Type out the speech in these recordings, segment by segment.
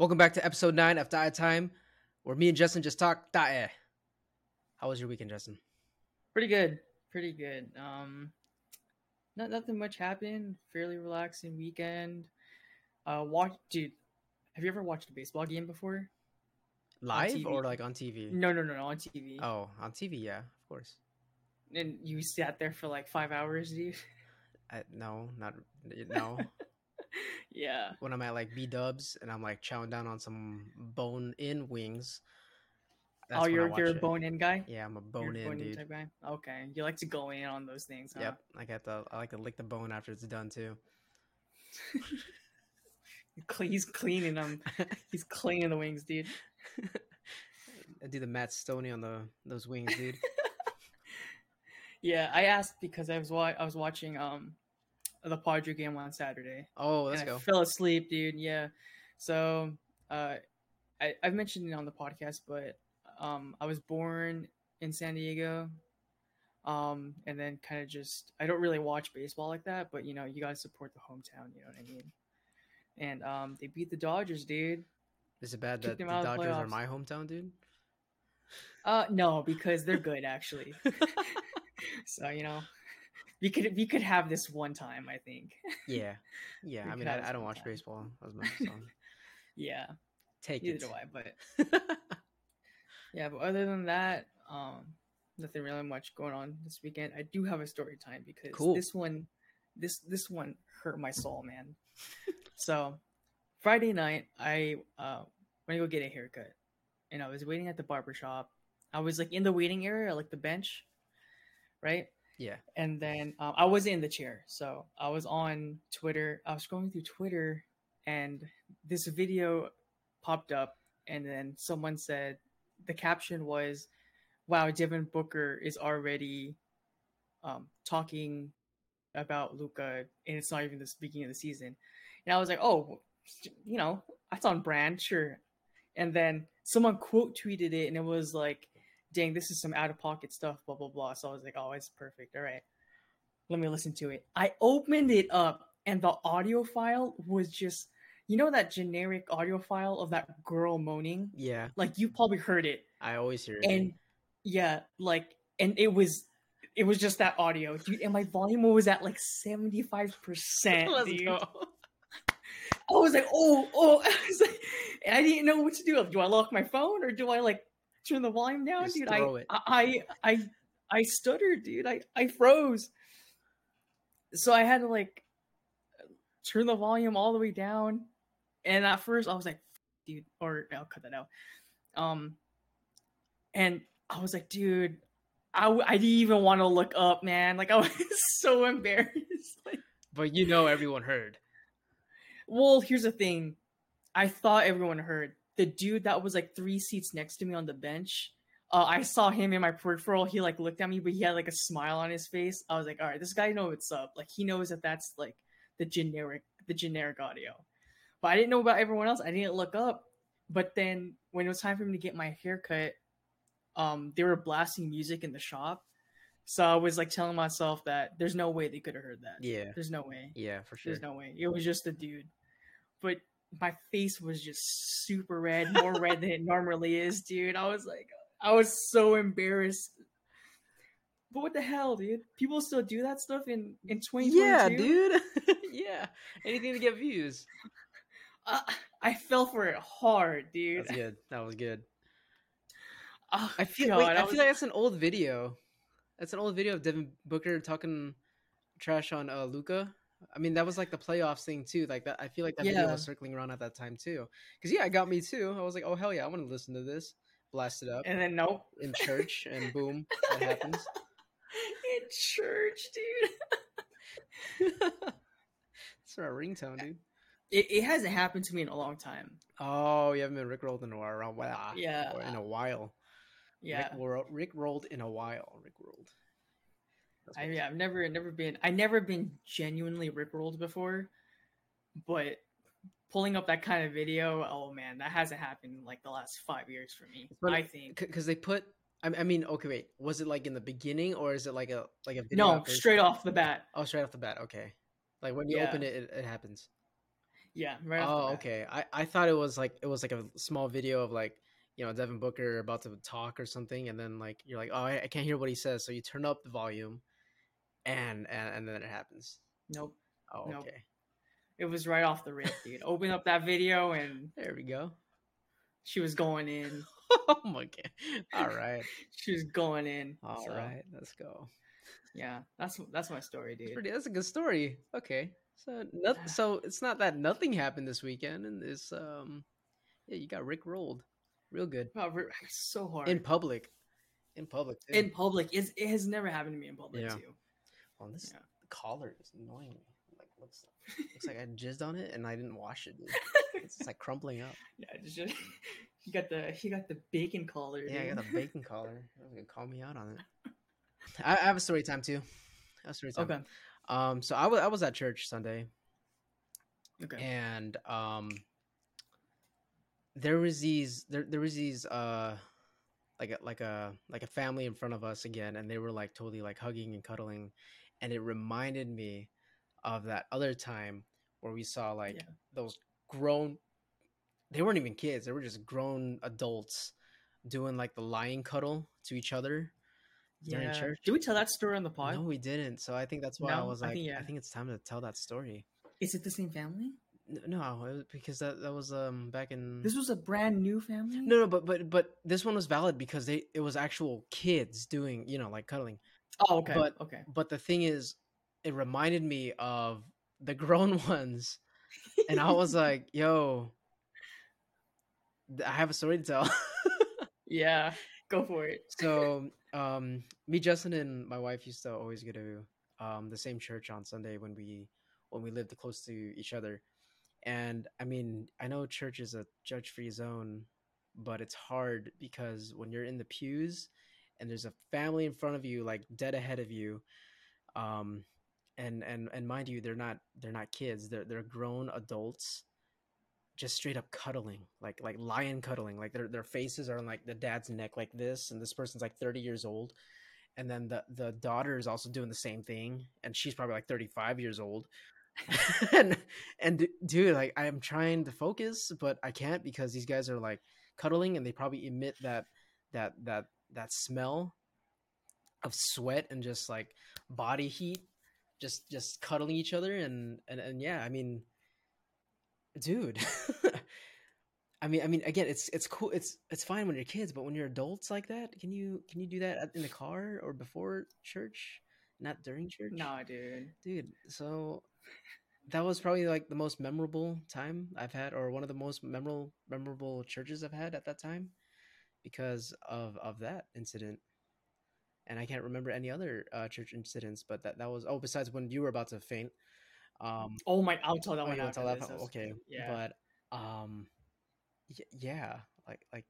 Welcome back to episode nine of TaeTime, where me and Justin just talk diet. How was your weekend, Justin? Pretty good. Pretty good. Um not nothing much happened. Fairly relaxing weekend. Uh watch dude, have you ever watched a baseball game before? Live or like on TV? No, no, no, no, on TV. Oh, on TV, yeah, of course. And you sat there for like five hours, dude. I, no, not no. yeah. when I'm at like B Dubs and I'm like chowing down on some bone in wings. that's oh, you're you're a bone in guy? Yeah, I'm a bone in bone-in dude. type guy? Okay. You like to go in on those things, huh? Yep, I got the I like to lick the bone after it's done too. He's cleaning them. He's cleaning the wings, dude. I do the Matt Stonie on the those wings, dude. Yeah, I asked because I was wa- I was watching um the Padre game on Saturday. Oh, let's and I go. fell asleep, dude. Yeah. So, uh, I I've mentioned it on the podcast, but um, I was born in San Diego, um, and then kind of just I don't really watch baseball like that, but you know you gotta support the hometown. You know what I mean? And um, they beat the Dodgers, dude. Is it bad kicked that the them out the Dodgers are my hometown, dude? Uh, no, because they're good actually. so you know, we could we could have this one time. I think. Yeah, yeah. I mean, I, I don't watch time. baseball as much, so Yeah. take Neither it. do I, but Yeah, but other than that, um, nothing really much going on this weekend. I do have a story time because Cool. this one, this this one hurt my soul, man. so, Friday night, I uh went to go get a haircut, and I was waiting at the barber shop. I was like in the waiting area, like the bench, right? Yeah. And then um, I wasn't in the chair, so I was on Twitter. I was scrolling through Twitter, and this video popped up, and then someone said the caption was, "Wow, Devin Booker is already um, talking about Luka, and it's not even the beginning of the season." And I was like, "Oh, you know, that's on brand, sure." And then someone quote tweeted it, and it was like, "Dang, this is some out of pocket stuff." Blah blah blah. So I was like, "Oh, it's perfect. All right, let me listen to it." I opened it up, and the audio file was just, you know, that generic audio file of that girl moaning. Yeah, Like you probably heard it, I always hear it. and yeah, like, and it was. It was just that audio, dude, and my volume was at like seventy five percent. Let's dude. go. I was like, oh, oh, I was like, and I didn't know what to do. Do I lock my phone or do I like turn the volume down, Just dude? I, it. I, I, I, I stuttered, dude. I, I froze. So I had to like turn the volume all the way down, and at first I was like, dude, or I'll cut that out. Um, and I was like, dude, I, I didn't even want to look up, man. Like I was so embarrassed. Like, But you know, everyone heard. Well, here's the thing. I thought everyone heard. The dude that was like three seats next to me on the bench, uh, I saw him in my peripheral. He like looked at me, but he had like a smile on his face. I was like, all right, this guy knows what's up. Like he knows that that's like the generic, the generic audio. But I didn't know about everyone else. I didn't look up. But then when it was time for me to get my haircut, um, they were blasting music in the shop. So I was like telling myself that there's no way they could have heard that. Yeah, There's no way. yeah, for sure. There's no way. It was just a dude. But my face was just super red, more red than it normally is, dude. I was like, I was so embarrassed. But what the hell, dude? People still do that stuff in in 2022. Yeah, dude. yeah, anything to get views. Uh, I fell for it hard, dude. That's good. That was good. Oh, I feel. God, wait, I feel like that's an old video. That's an old video of Devin Booker talking trash on uh, Luka. I mean, that was like the playoffs thing too. Like that, I feel like that video Yeah. was circling around at that time too. Because yeah, it got me too. I was like, oh hell yeah, I want to listen to this. Blast it up and then nope. in church, and boom, that happens. in church, dude. It's our ringtone, eh, dude. It, it hasn't happened to me in a long time. Oh, you haven't been rickrolled in a while. Wow. Yeah. in a while. Yeah. Rick rolled in a while. Rick rolled. I, yeah, I've never never been I never been genuinely rickrolled before, but pulling up that kind of video, oh man, that hasn't happened in like the last five years for me. But- I think because they put. I I mean, okay, wait. Was it like in the beginning, or is it like a like a video no, straight off the bat. Oh, straight off the bat. Okay, like when you Yeah. open it, it, it happens. Yeah. Right off the Oh, okay. I, I thought it was like it was like a small video of like you know Devin Booker about to talk or something, and then like you're like, oh, I, I can't hear what he says, so you turn up the volume, and and, and then it happens. Nope. Oh, Nope. okay. It was right off the rip, dude. Open up that video and There we go. she was going in. oh my god. All right. She was going in. All so, right. Let's go. Yeah, that's that's my story, dude. Pretty. That's a good story. Okay. So not, so it's not that nothing happened this weekend, and this um, yeah, you got Rick rolled, real good Oh, so hard. in public, in public too. in public. It's, it has never happened to me in public Yeah. too. Well, this Yeah. collar is annoying me. Like looks looks like I jizzed on it and I didn't wash it. Dude. It's just like crumpling up. Yeah, just, he got the he got the bacon collar. Yeah, I got the bacon collar. Gonna call me out on it. I, I have a story time too. I have a story time. Okay. Um, so I was I was at church Sunday, Okay. and um, there was these there there was these uh, like a like a like a family in front of us again, and they were like totally like hugging and cuddling, and it reminded me of that other time where we saw like Yeah. those grown. They weren't even kids; they were just grown adults doing like the lion cuddle to each other during yeah. church. Did we tell that story on the pod? No, we didn't. So I think that's why I was I like, I think, think, it's time to tell that story. Is it the same family? No, because that that was um back in. This was a brand new family. no, no, but but but this one was valid because they it was actual kids doing you know like cuddling. Oh, okay. But- okay. But the thing is, it reminded me of the grown ones, and I was like, yo, I have a story to tell. yeah, go for it. so um me justin and my wife used to always go to um the same church on sunday when we when we lived close to each other and i mean i know church is a judge free zone but it's hard because when you're in the pews and there's a family in front of you like dead ahead of you um and and and mind you they're not they're not kids. They're they're grown adults just straight up cuddling like like lion cuddling. Like their their faces are on like the dad's neck like this and this person's like 30 years old. And then the the daughter is also doing the same thing and she's probably like 35 years old. And and dude like i'm trying to focus but i can't because these guys are like cuddling and they probably emit that that that that smell of sweat and just like body heat just just cuddling each other and and, and yeah i mean dude. I mean i mean again it's it's cool it's it's fine when you're kids but when you're adults like that can you can you do that in the car or before church? Not during church? Nah, dude. dude so that was probably like the most memorable time i've had or one of the most memorable memorable churches i've had at that time because of of that incident and i can't remember any other uh church incidents but that that was oh besides when you were about to faint um Oh my! I'll tell that oh, one wanna tell that this. part? Okay yeah. but um y- yeah like like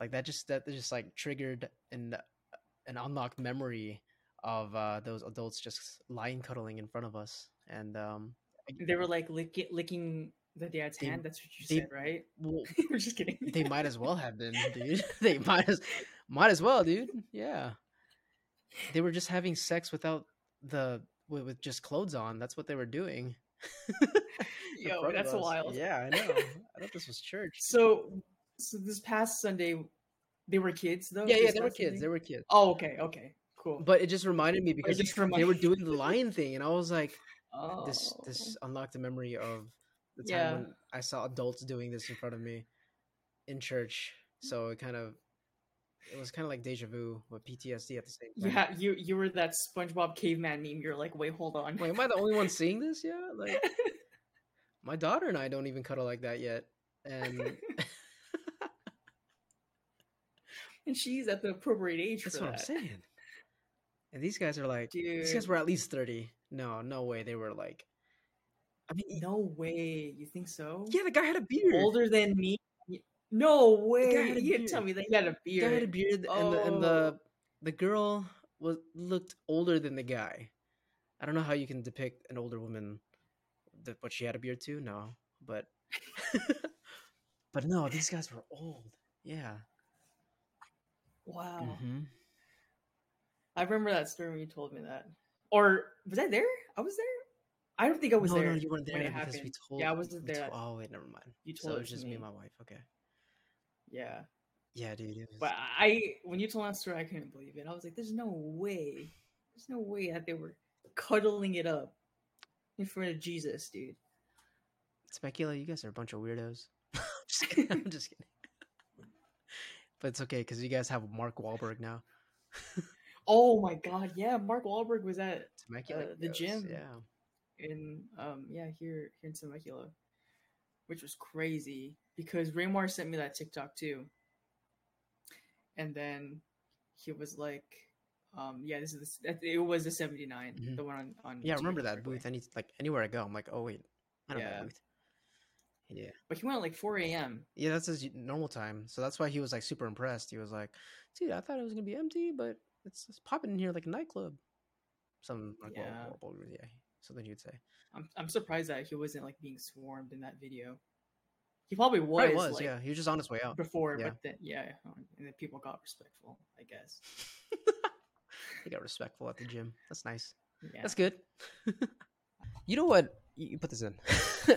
like that just that just like triggered an an unlocked memory of uh those adults just lying cuddling in front of us and um They were like licking, the dad's They- hand. That's what you they- said, right? well, We're just kidding. they might as well have been dude they might as might as well dude yeah they were just having sex without the with, with just clothes on that's what they were doing Yo, that's wild. yeah i know i thought this was church So, so this past Sunday, they were kids though. yeah yeah they were kids Sunday? they were kids Oh, okay, okay, cool. but it just reminded me because they were doing the lion thing and i was like oh. this this oh. unlocked a memory of the time Yeah. when i saw adults doing this in front of me in church so it kind of it was kind of like deja vu with ptsd at the same time Yeah, you you were that SpongeBob caveman meme. You're like, wait, hold on. wait am i the only one seeing this yeah like my daughter and i don't even cuddle like that yet and and she's at the appropriate age that's what that. i'm saying and these guys are like Dude, these guys were at least 30 no no way they were like i mean no way. You think so? yeah the guy had a beard Older than me? No way. had a You didn't tell beard. me that he had a The guy had a beard. beard, and the and Oh. the the girl was looked older than the guy. I don't know how you can depict an older woman, that, but she had a beard too. No, but but no, these guys were old. Yeah. Wow. hmm I remember that story when you told me that. Or was I there? I was there. I don't think I was no, there. no, you weren't there because we happened. told. Yeah, I wasn't there. to- oh wait, never mind. You told it it was just me me. and my wife. Okay. Yeah, Yeah, dude. Was, but I when you told that story, I couldn't believe it. I was like, "There's no way. There's no way that they were cuddling it up in front of Jesus, dude." Temecula, you guys are a bunch of weirdos. I'm just kidding. I'm just kidding. But it's okay because you guys have Mark Wahlberg now. Oh my god, yeah, Mark Wahlberg was at Uh, the gym. Yeah. In um yeah here here in Temecula, which was crazy because Raymar sent me that TikTok too, and then he was like, um yeah, this is the, it was the seventy Mhm. the one on on Yeah, I remember that booth. Any like anywhere I go, I'm like, oh wait, I don't know Yeah. that booth. Yeah, But he went at like four a.m. yeah, that's his normal time. So that's why he was like super impressed. He was like, dude, I thought it was gonna be empty, but it's, it's popping in here like a nightclub. Some like Yeah. yeah, yeah, something you'd say. I'm I'm surprised that he wasn't like being swarmed in that video. He probably was, Right, was like, yeah. He was just on his way out. before, Yeah. but then yeah, um, and then people got respectful, I guess. He got respectful at the gym. That's nice. Yeah. That's good. you know what? You you put this in. All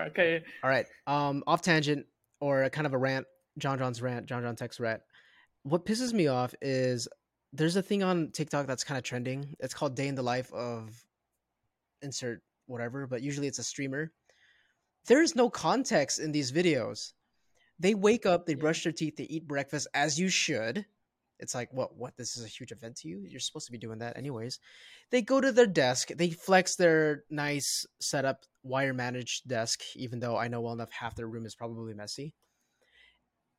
right, okay. All right. Um, off tangent or kind of a rant. John John's rant. John John Tech's rant. What pisses me off is there's a thing on TikTok that's kind of trending. It's called "Day in the Life of Insert whatever," but usually it's a streamer. There is no context in these videos. They wake up, they Yeah. brush their teeth, they eat breakfast as you should. It's like, what? What? This is a huge event to you. You're supposed to be doing that anyways. They go to their desk. They flex their nice setup, wire managed desk. Even though I know well enough, half their room is probably messy.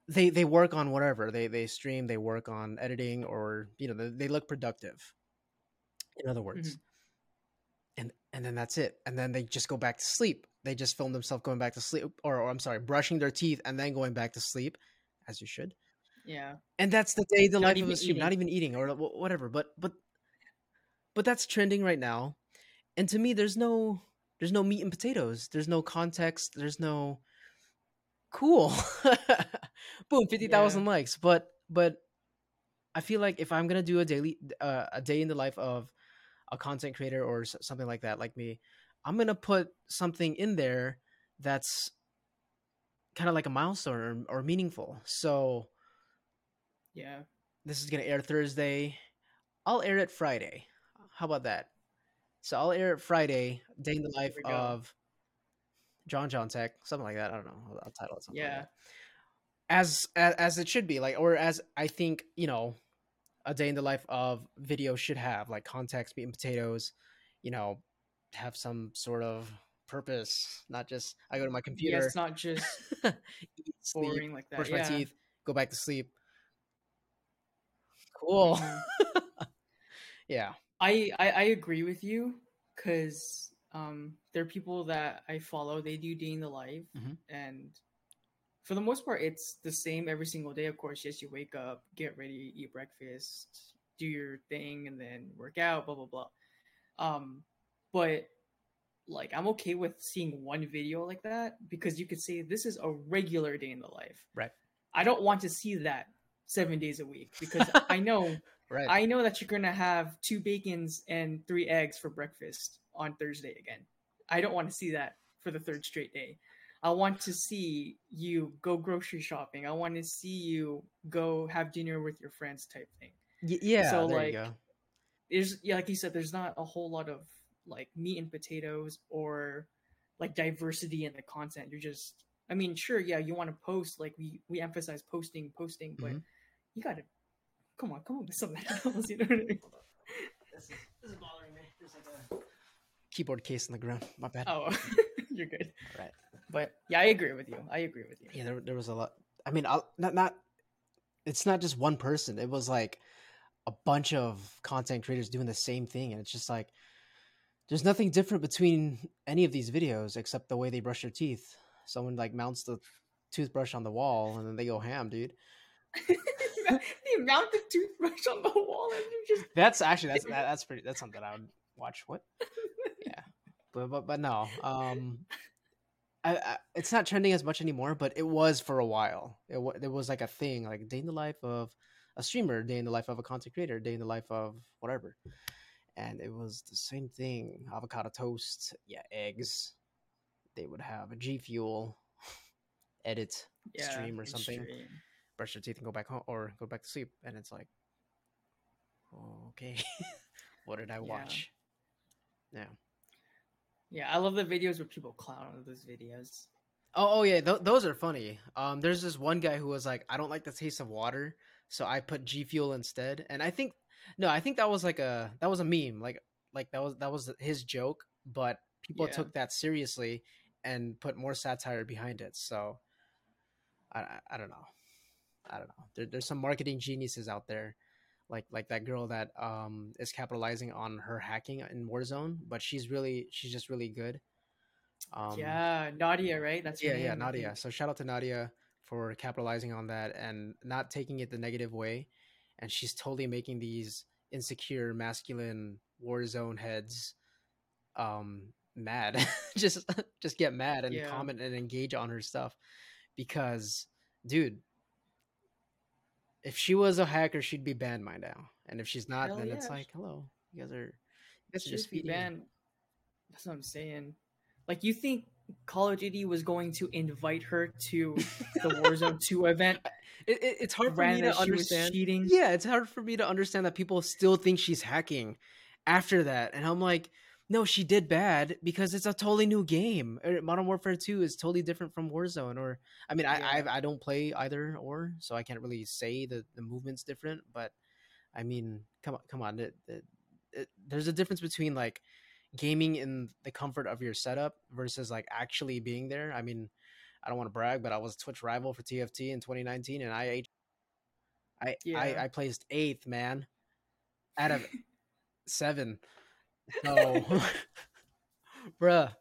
They they work on whatever they they stream. They work on editing, or you know, they, they look productive. In other words, mm-hmm. and and then that's it. And then they just go back to sleep. They just film themselves going back to sleep, or, or I'm sorry, brushing their teeth and then going back to sleep, as you should Yeah. and that's the day the Not life of a stream not even eating or whatever but but but that's trending right now and to me there's no there's no meat and potatoes there's no context there's no cool boom 50,000 likes but but i feel like if i'm going to do a daily uh, a day in the life of a content creator or something like that like me i'm going to put something in there that's kind of like a milestone or, or meaningful so Yeah. this is gonna air Thursday. I'll air it Friday. How about that? So I'll air it Friday, day in the life of John John Tech, something like that. I don't know. I'll, I'll title it something. like Yeah. that. As, as as it should be, like, or as I think you know, a day in the life of video should have, like context, meat and potatoes. You know, have some sort of purpose, not just I go to my Yeah, computer, it's not just eat, sleep, boring like that. brush yeah. my teeth, go back to sleep. Cool. Mhm. yeah. I, I I agree with you because um there are people that I follow. They do day in the life, Mhm. and for the most part, it's the same every single day. Of course, yes, you wake up, get ready, eat breakfast, do your thing, and then work out. Blah blah blah. Um, but like I'm okay with seeing one video like that because you could say this is a regular day in the life. Right. I don't want to see that seven days a week because I know Right. I know that you're gonna have two bacons and three eggs for breakfast on Thursday again. I don't want to see that for the third straight day. I want to see you go grocery shopping. I want to see you go have dinner with your friends type thing. Y- yeah. so, there like, you go. There's yeah, like you said, there's not a whole lot of like meat and potatoes or like diversity in the content. You're just I mean, sure, yeah, you want to post like we we emphasize posting, posting, but Mhm. you gotta come on, come on with something else. You know what I mean? This is, this is bothering me. There's like a Keyboard case on the ground. My bad. oh, you're good. Right. But yeah, I agree with you. I agree with you. Yeah, there, there was a lot. I mean, I'll, not not. It's not just one person. It was like a bunch of content creators doing the same thing, and it's just like there's nothing different between any of these videos except the way they brush their teeth. Someone like mounts the toothbrush on the wall, and then they go ham, dude. the amount of toothbrush on the wall and you just That's actually that's that, that's pretty. That's something I would watch. What? Yeah, but but but no. Um, I, I it's not trending as much anymore, but it was for a while. It was there was like a thing like day in the life of a streamer, day in the life of a content creator, day in the life of whatever. and it was the same thing: avocado toast, yeah, eggs. They would have a G Fuel edit Yeah, stream or something. brush your teeth and go back home or go back to sleep and it's like okay what did i Yeah. watch yeah Yeah, I love the videos where people clown on those videos. oh, oh yeah th- those are funny. Um there's this one guy who was like i don't like the taste of water so i put g fuel instead. And i think no i think that was like a that was a meme like like that was that was his joke but people Yeah. took that seriously and put more satire behind it so i i, I don't know. I don't know. There, there's some marketing geniuses out there like like that girl that um is capitalizing on her hacking in warzone but she's really she's just really good um yeah, Nadia, right? That's yeah name, yeah nadia so shout out to nadia for capitalizing on that and not taking it the negative way and she's totally making these insecure masculine warzone heads um mad just just get mad and Yeah. comment and engage on her stuff because dude if she was a hacker she'd be banned by now and if she's not Hell then it's like hello you guys are you guys are just be feeding me." banned. That's what I'm saying. Like, you think Call of Duty was going to invite her to the Warzone 2 event? it, it, it's hard for me to understand cheating? Yeah, it's hard for me to understand that people still think she's hacking after that. And I'm like, no, she did bad because it's a totally new game. Uh, Modern Warfare 2 is totally different from Warzone. Or, I mean, Yeah. I, I I don't play either or, so I can't really say that the movement's different. But I mean, come on, come on. It, it, it, there's a difference between like gaming in the comfort of your setup versus like actually being there. I mean, I don't want to brag, but I was Twitch rival for TFT in 2019, and I I, Yeah. I I placed eighth, man, out of seven. So, bruh,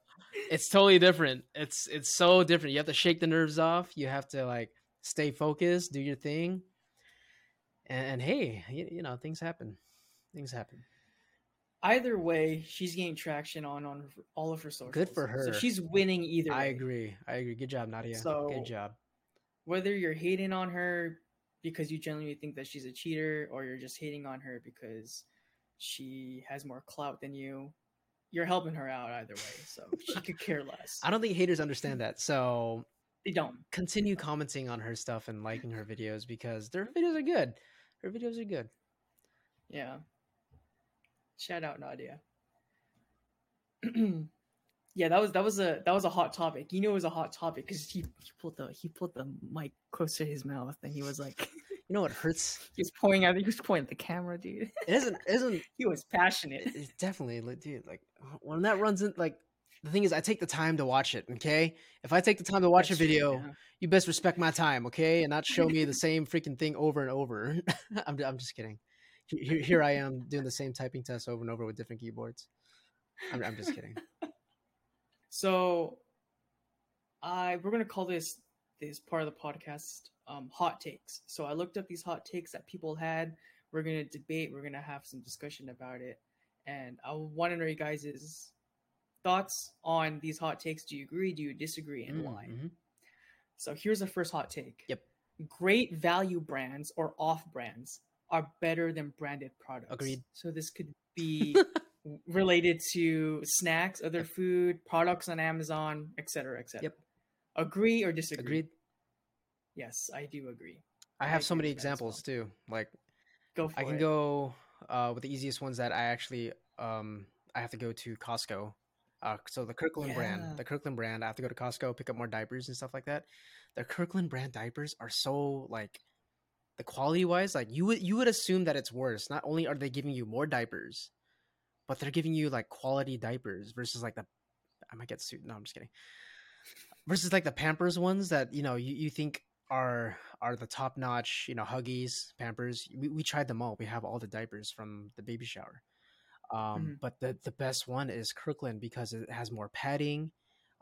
it's totally different. It's it's so different. You have to shake the nerves off. You have to like stay focused, do your thing, and, and hey, you, you know things happen. Things happen. Either way, she's getting traction on on her- all of her socials. Good for her. So she's winning either. I way. agree. I agree. Good job, Nadia. So- Good job. Whether you're hating on her because you genuinely think that she's a cheater, or you're just hating on her because she has more clout than you, you're helping her out either way. So she could care less. I don't think haters understand that. So They don't. continue commenting on her stuff and liking her videos because their videos are good. Her videos are good. Yeah. Shout out Nadia. yeah, that was that was a that was a hot topic. You know, it was a hot topic because he, he pulled the he pulled the mic close to his mouth and he was like You know what hurts? he was pointing at he was pointing at the camera, dude. It isn't isn't he was passionate. it- it's definitely like dude like when that runs in like the thing is I take the time to watch it, okay? If I take the time to watch That's a true, video, yeah. you best respect my time, okay? And not show me the same freaking thing over and over. I'm I'm just kidding. Here, here I am doing the same typing test over and over with different keyboards. I'm, I'm just kidding. So, I we're gonna call this this part of the podcast um, hot takes. So I looked up these hot takes that people had. We're gonna debate. We're gonna have some discussion about it, and I want to know you guys' thoughts on these hot takes. Do you agree? Do you disagree, and why? Mhm. So here's the first hot take. Yep. Great value brands or off brands are better than branded products. Agreed. So this could be related to snacks, other food, products on Amazon, etc., etc. Yep. Agree or disagree? Agreed. Yes, I do agree. I I have so many with that as examples too. Like Go for I can it. go uh, with the easiest ones that I actually um, I have to go to Costco. Uh, so the Kirkland Yeah. brand, the Kirkland brand, I have to go to Costco pick up more diapers and stuff like that. The Kirkland brand diapers are so like the quality wise, like you would you would assume that it's worse. Not only are they giving you more diapers, but they're giving you like quality diapers versus like the I might get sued. No, I'm just kidding. Versus like the Pampers ones that you know you, you think are are the top notch, you know, Huggies, Pampers. We, we tried them all. We have all the diapers from the baby shower. Um, Mhm. But the the best one is Kirkland because it has more padding.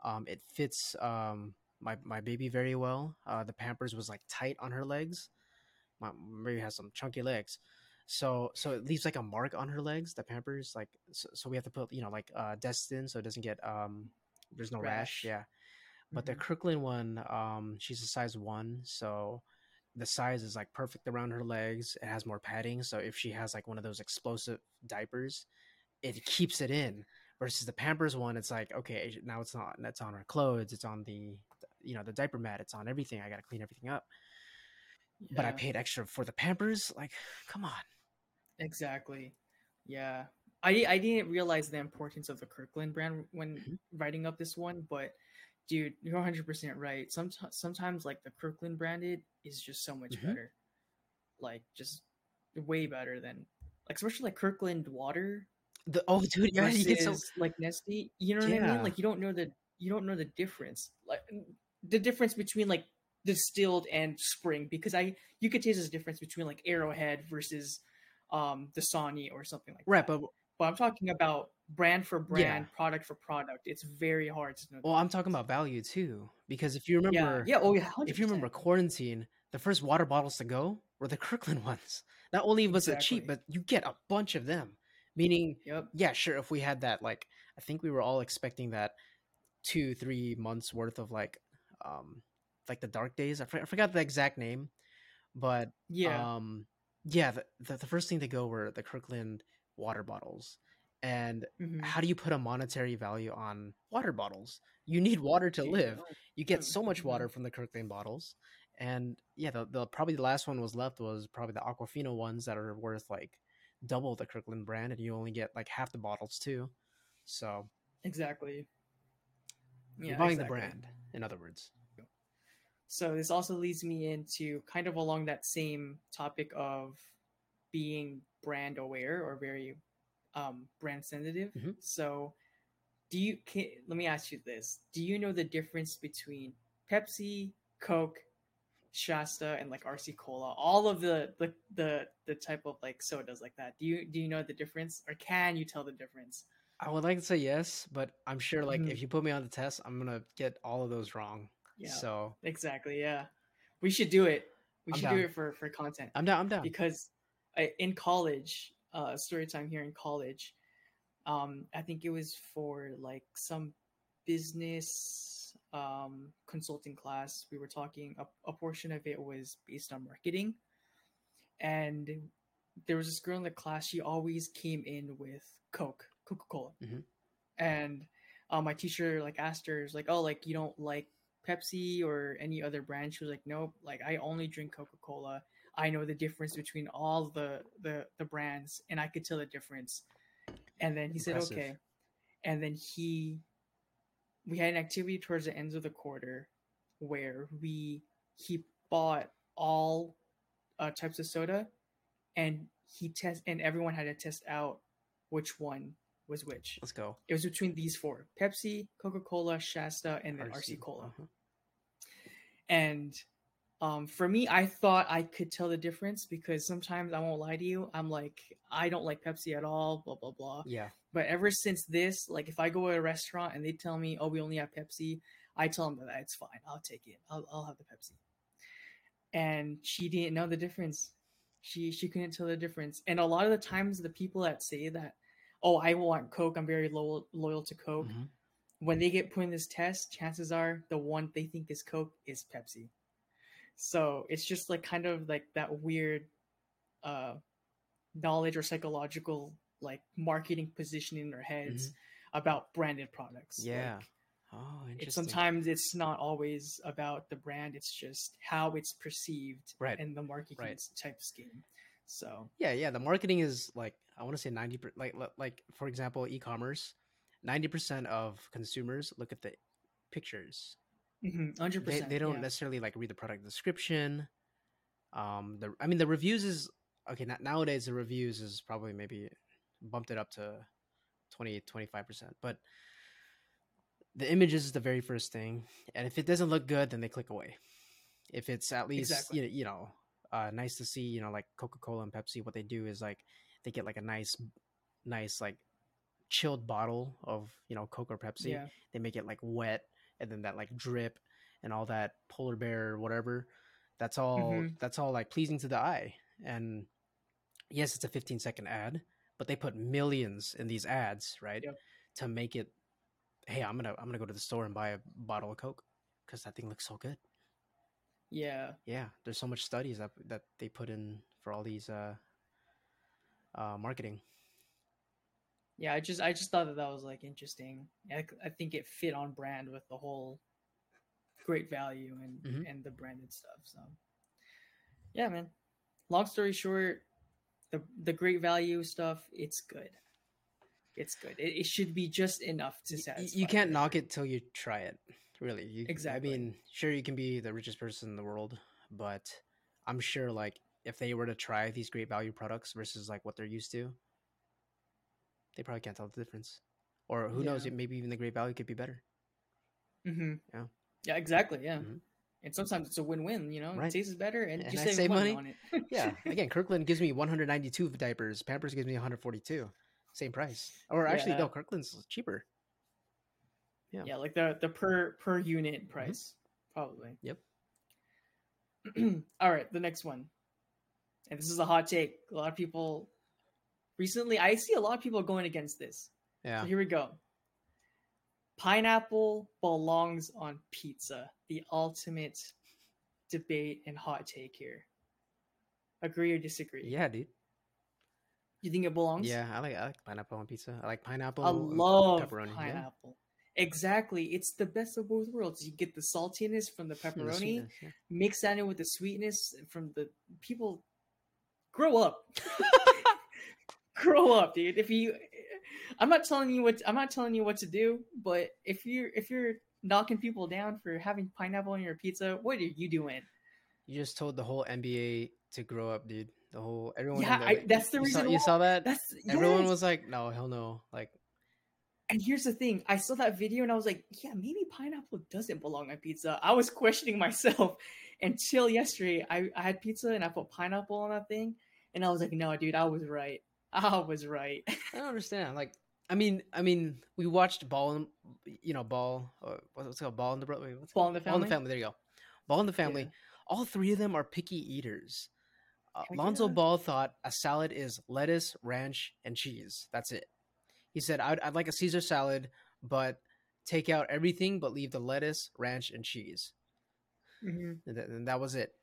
Um, it fits um my my baby very well. Uh, the Pampers was like tight on her legs. My baby has some chunky legs, so so it leaves like a mark on her legs. The Pampers like so, so we have to put you know like uh Desitin so it doesn't get um there's no rash. Rash. Yeah, but the Mhm. Kirkland one, um, she's a size one, so the size is like perfect around her legs. It has more padding, so if she has like one of those explosive diapers, it keeps it in. Versus the Pampers one, it's like okay, now it's not. That's on our clothes. It's on the, you know, the diaper mat. It's on everything. I got to clean everything up. Yeah. But I paid extra for the Pampers. Like, come on. Exactly. Yeah. I I didn't realize the importance of the Kirkland brand when mm-hmm. writing up this one, but dude, you're 100 percent right. Sometimes sometimes like the Kirkland branded is just so much mm-hmm. better, like just way better than like especially like Kirkland water. The oh dude, yeah, you get so like Nestea. You know what yeah. I mean? Like you don't know the you don't know the difference, like the difference between like distilled and spring because I you could taste the difference between like Arrowhead versus um Dasani or something like right, that. but but I'm talking about brand for brand, yeah. product for product. It's very hard to know. Well, I'm talking about value too, because if you remember, yeah, yeah, oh yeah, 100%. if you remember quarantine, the first water bottles to go were the Kirkland ones. Not only was exactly. it cheap, but you get a bunch of them. Meaning, yep. yeah, sure. If we had that, like, I think we were all expecting that two, three months worth of like, um, like the dark days. I forgot the exact name, but yeah, um, yeah. The, the, the first thing to go were the Kirkland water bottles. And mm-hmm. how do you put a monetary value on water bottles? You need water to live. You get so much water mm-hmm. from the Kirkland bottles. And yeah, the, the probably the last one was left was probably the Aquafina ones that are worth like double the Kirkland brand, and you only get like half the bottles too. So exactly, yeah, you're buying exactly. the brand. In other words. So this also leads me into kind of along that same topic of being brand aware or very um, brand sensitive. Mm-hmm. So, do you? Can, let me ask you this: Do you know the difference between Pepsi, Coke, Shasta, and like RC Cola? All of the the the the type of like sodas like that. Do you do you know the difference, or can you tell the difference? I would like to say yes, but I'm sure like mm-hmm. if you put me on the test, I'm gonna get all of those wrong. Yeah. So exactly, yeah. We should do it. We I'm should down. do it for for content. I'm down. I'm down because I, in college, uh, story time here in college. Um, I think it was for like some business um, consulting class. We were talking, a, a portion of it was based on marketing. And there was this girl in the class, she always came in with Coke, Coca Cola. Mm-hmm. And uh, my teacher like asked her, like, oh, like you don't like Pepsi or any other brand? She was like, nope, like I only drink Coca Cola. I know the difference between all the the the brands, and I could tell the difference. And then he Impressive. said, okay. And then he, we had an activity towards the ends of the quarter where we he bought all uh, types of soda, and he test and everyone had to test out which one was which. Let's go. It was between these four: Pepsi, Coca Cola, Shasta, and then RC, RC Cola. Uh-huh. And um, for me, I thought I could tell the difference because sometimes I won't lie to you. I'm like, I don't like Pepsi at all, blah, blah, blah. Yeah. But ever since this, like if I go to a restaurant and they tell me, oh, we only have Pepsi, I tell them that it's fine. I'll take it. I'll, I'll have the Pepsi. And she didn't know the difference. She she couldn't tell the difference. And a lot of the times, the people that say that, oh, I want Coke, I'm very loyal loyal to Coke. Mm-hmm. When they get put in this test, chances are the one they think is Coke is Pepsi. So it's just like kind of like that weird uh knowledge or psychological like marketing positioning in their heads mm-hmm. about branded products. Yeah. Like, oh, It, sometimes it's not always about the brand; it's just how it's perceived right. in the marketing right. type scheme. So yeah, yeah, the marketing is like I want to say ninety percent. Like like for example, e-commerce, ninety percent of consumers look at the pictures 100 mm-hmm, they, they don't yeah. necessarily like read the product description um the i mean the reviews is okay nowadays the reviews is probably maybe bumped it up to 20 25% but the images is the very first thing and if it doesn't look good then they click away if it's at least exactly. you, you know uh, nice to see you know like coca-cola and pepsi what they do is like they get like a nice nice like chilled bottle of you know coke or pepsi yeah. they make it like wet and then that like drip and all that polar bear or whatever that's all mm-hmm. that's all like pleasing to the eye and yes it's a 15 second ad but they put millions in these ads right yep. to make it hey i'm gonna i'm gonna go to the store and buy a bottle of coke because that thing looks so good yeah yeah there's so much studies that that they put in for all these uh uh marketing yeah, I just I just thought that that was like interesting. I, I think it fit on brand with the whole great value and Mhm. and the branded stuff. So yeah, man. Long story short, the the great value stuff, it's good. It's good. It, it should be just enough to satisfy. you can't knock it till you try it. Really, you, Exactly. I mean, sure, you can be the richest person in the world, but I'm sure, like, if they were to try these great value products versus like what they're used to, they probably can't tell the difference. Or who knows? Maybe even the great value could be better. Mhm. Yeah. Yeah, exactly. Yeah. Mhm. And sometimes it's a win-win. You know, Right. it tastes better, and, And you I save, save money, money. on it. Yeah. Again, Kirkland gives me 192 diapers. Pampers gives me 142. Same price. Or actually, Yeah. no, Kirkland's cheaper. Yeah. yeah, like the the per per unit price, probably. Yep. All right, the next one, and this is a hot take. A lot of people recently, I see a lot of people going against this. Yeah. So here we go. Pineapple belongs on pizza. The ultimate debate and hot take here. Agree or disagree? Yeah, dude. You think it belongs? Yeah, I like I like pineapple on pizza. I like pineapple. I love pepperoni. yeah. pineapple. Exactly. It's the best of both worlds. You get the saltiness from the hmm, the pepperoni, yeah. mix that in with the sweetness from the people. Grow up. grow up, dude. If you, I'm not telling you what I'm not telling you what to do, but if you're if you're knocking people down for having pineapple on your pizza, what are you doing? You just told the whole NBA to grow up, dude. The whole everyone. Yeah, the- I- that's the you reason Saw, why- you saw that? That's Everyone yes. was like, "No, hell no!" Like, And here's the thing: I saw that video and I was like, "Yeah, maybe pineapple doesn't belong on pizza." I was questioning myself until yesterday. I, I had pizza and I put pineapple on that thing, and I was like, "No, dude, I was right. I was right." I don't understand. Like, I mean, I mean, we watched Ball, in, you know, Ball. Uh, what's it called? Ball in the Bro- wait, what's it Ball in the Family. Ball in the Family? There you go. Ball in the family. Yeah. All three of them are picky eaters. Uh, Lonzo yeah. Ball thought a salad is lettuce, ranch, and cheese. That's it. He said, "I'd, I'd like a Caesar salad, but take out everything but leave the lettuce, ranch, and cheese." Mhm. and, th- and that was it.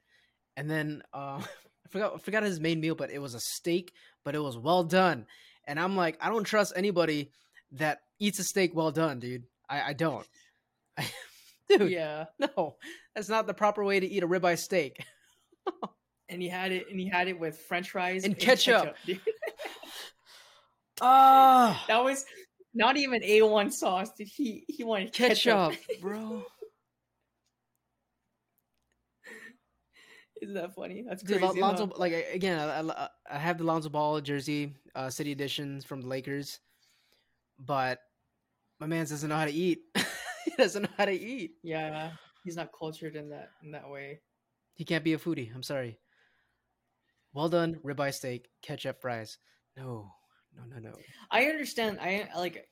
And then uh, I forgot I forgot his main meal, but it was a steak, but it was well done. And I'm like, I don't trust anybody that eats a steak well done, dude. I, I don't. dude, Yeah, no, that's not the proper way to eat a ribeye steak. and he had it, and he had it with French fries And ketchup. dude. Ah, that was not even a one sauce. Did he? He wanted ketchup. ketchup, bro. Isn't that funny? That's Dude, crazy. Lon- Lonzo, like again, I, I, I have the Lonzo Ball jersey, uh, city editions from the Lakers, but my man doesn't know how to eat. he doesn't know how to eat. Yeah, he's not cultured in that in that way. He can't be a foodie. I'm sorry. Well done, ribeye steak, ketchup fries. No, no, no, no. I understand. I like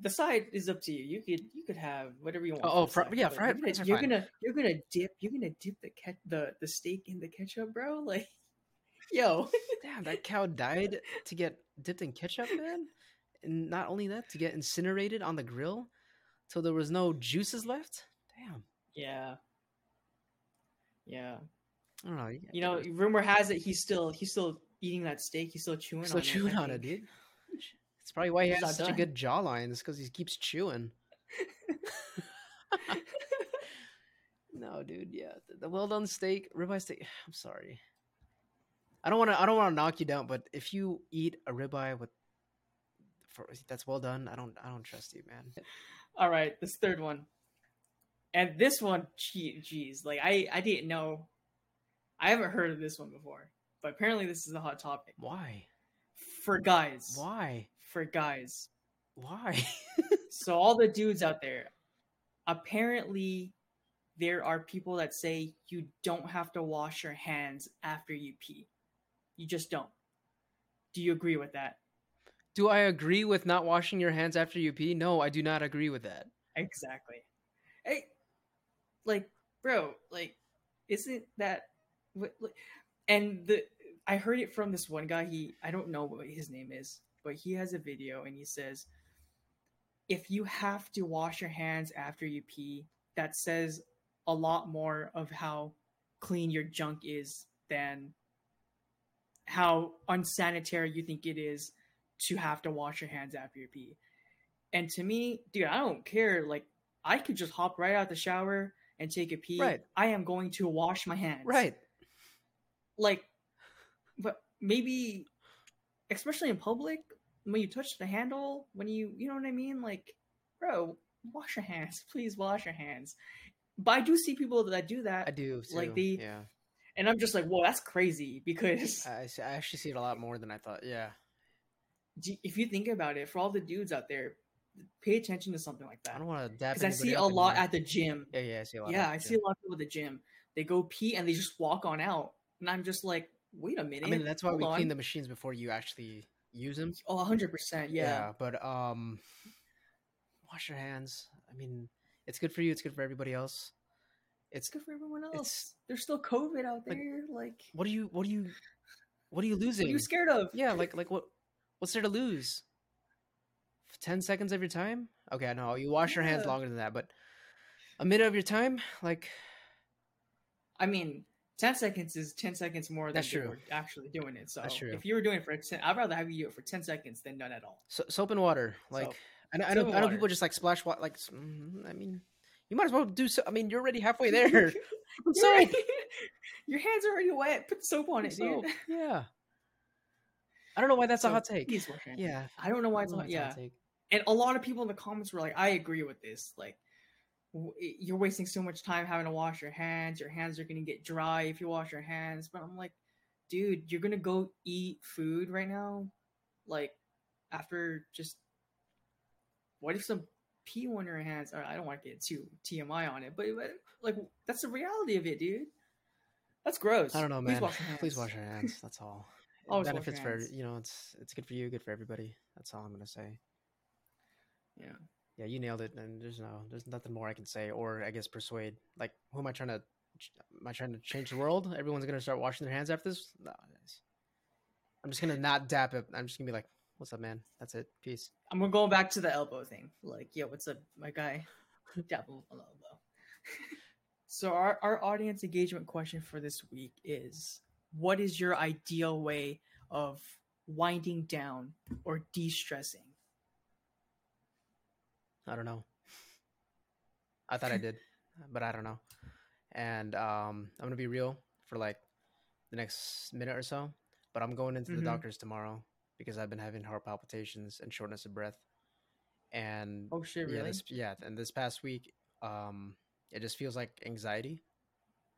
the side is up to you. You could you could have whatever you want. Oh, oh, side, yeah, fried you're, gonna, you're fine. gonna you're gonna dip you're gonna dip the ket the the steak in the ketchup, bro. Like, yo, Damn, that cow died to get dipped in ketchup, man. And not only that, to get incinerated on the grill till there was no juices left. Damn. yeah, yeah. I don't know. You know, rumor has it he's still he's still eating that steak. He's still chewing. still on chewing it, on it, dude. It's probably why he has not such a good jawline. It's because he keeps chewing. no, dude. Yeah, the, the well done steak, ribeye steak. I'm sorry. I don't want to. I don't want to knock you down, but if you eat a ribeye with, for, that's well done, I don't. I don't trust you, man. All right, this third one, and this one, gee, geez, like I I didn't know, I haven't heard of this one before, but apparently this is a hot topic Why? for guys. Why? For guys, Why? so all the dudes out there, apparently, there are people that say you don't have to wash your hands after you pee. You just don't. Do you agree with that? do I agree with not washing your hands after you pee? No, I do not agree with that. Exactly. Hey, like, bro, like, isn't that what? like- And the I heard it from this one guy. He I don't know what his name is, but he has a video and he says, if you have to wash your hands after you pee, that says a lot more of how clean your junk is than how unsanitary you think it is to have to wash your hands after you pee. And to me, dude, I don't care. Like, I could just hop right out the shower and take a pee. Right. I am going to wash my hands. Right. Like, but maybe, especially in public, when you touch the handle, when you, you know what I mean? Like, bro, wash your hands. Please wash your hands. But I do see people that do that. I do. Too. Like the- yeah. And I'm just like, whoa, that's crazy because I, I actually see it a lot more than I thought. Yeah. if you think about it, for all the dudes out there, pay attention to something like that. I don't want to dab. Because I see a lot at the gym. Yeah, yeah, I see a lot. Yeah, I see a lot of people at the gym. They go pee and they just walk on out. And I'm just like, wait a minute. I mean, that's why hold we on. clean the machines before you actually use them. Oh, 100%. Yeah. yeah. but um, wash your hands. I mean, it's good for you. It's good for everybody else. It's It's good for everyone else. There's still COVID out there. Like, what are you? What are you? What are you what losing? are you scared of? Yeah, like like what? What's there to lose? Ten seconds of your time? Okay, I know you wash your hands Yeah. longer than that, but a minute of your time, like I mean, 10 seconds is 10 seconds more than That's they true. were actually doing it. So if you were doing it for 10, I'd rather have you do it for 10 seconds than none at all. so, soap and water. Like Soap. I know, I know, I know people just like splash water. Like mm, I mean, you might as well do so. I mean, you're already halfway there. You're Your hands are already wet. Put soap on it, Put dude. soap. Yeah. I don't know why that's a hot take. Yeah. I don't know why it's don't hot. a Yeah. hot take. and a lot of people in the comments were like, "I agree with this. Like, you're wasting so much time having to wash your hands. Your hands are gonna get dry if you wash your hands." But I'm like, dude, you're gonna go eat food right now, like after just what if some pee on your hands? I don't want to get too TMI on it, but, but like that's the reality of it, dude. That's gross. I don't know, Please man. wash your hands. Please wash your hands. That's all. Always benefits for you know it's it's good for you, good for everybody. That's all I'm gonna say. Yeah. Yeah, you nailed it, and there's no there's nothing more I can say, or I guess persuade. Like, who am I trying to? Am I trying to change the world? Everyone's gonna start washing their hands after this. No, I'm just gonna not dap it. I'm just gonna be like, "What's up, man? That's it. Peace." I'm gonna go back to the elbow thing. Like, yo, what's up, my guy? Dap the elbow. so our, our audience engagement question for this week is what is your ideal way of winding down or de-stressing? I don't know. I thought I did, but I don't know. And um, I'm gonna be real for like the next minute or so. But I'm going into Mhm. the doctor's tomorrow because I've been having heart palpitations and shortness of breath. And Oh shit, yeah, really? this yeah, and this past week, um, it just feels like anxiety.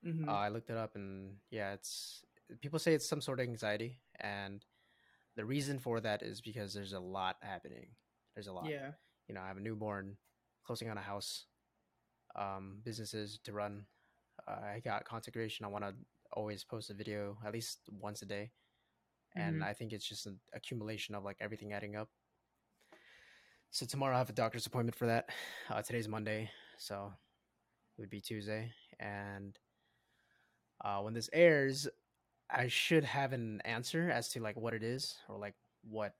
Mhm. Uh, I looked it up, and yeah, it's people say it's some sort of anxiety, and the reason for that is because there's a lot happening. There's a lot yeah. You know, I have a newborn, closing on a house, um, businesses to run. Uh, I got content creation. I want to always post a video at least once a day, and Mhm. I think it's just an accumulation of like everything adding up. So tomorrow I have a doctor's appointment for that. Uh, today's Monday, so it would be Tuesday, and uh, when this airs, I should have an answer as to like what it is or like what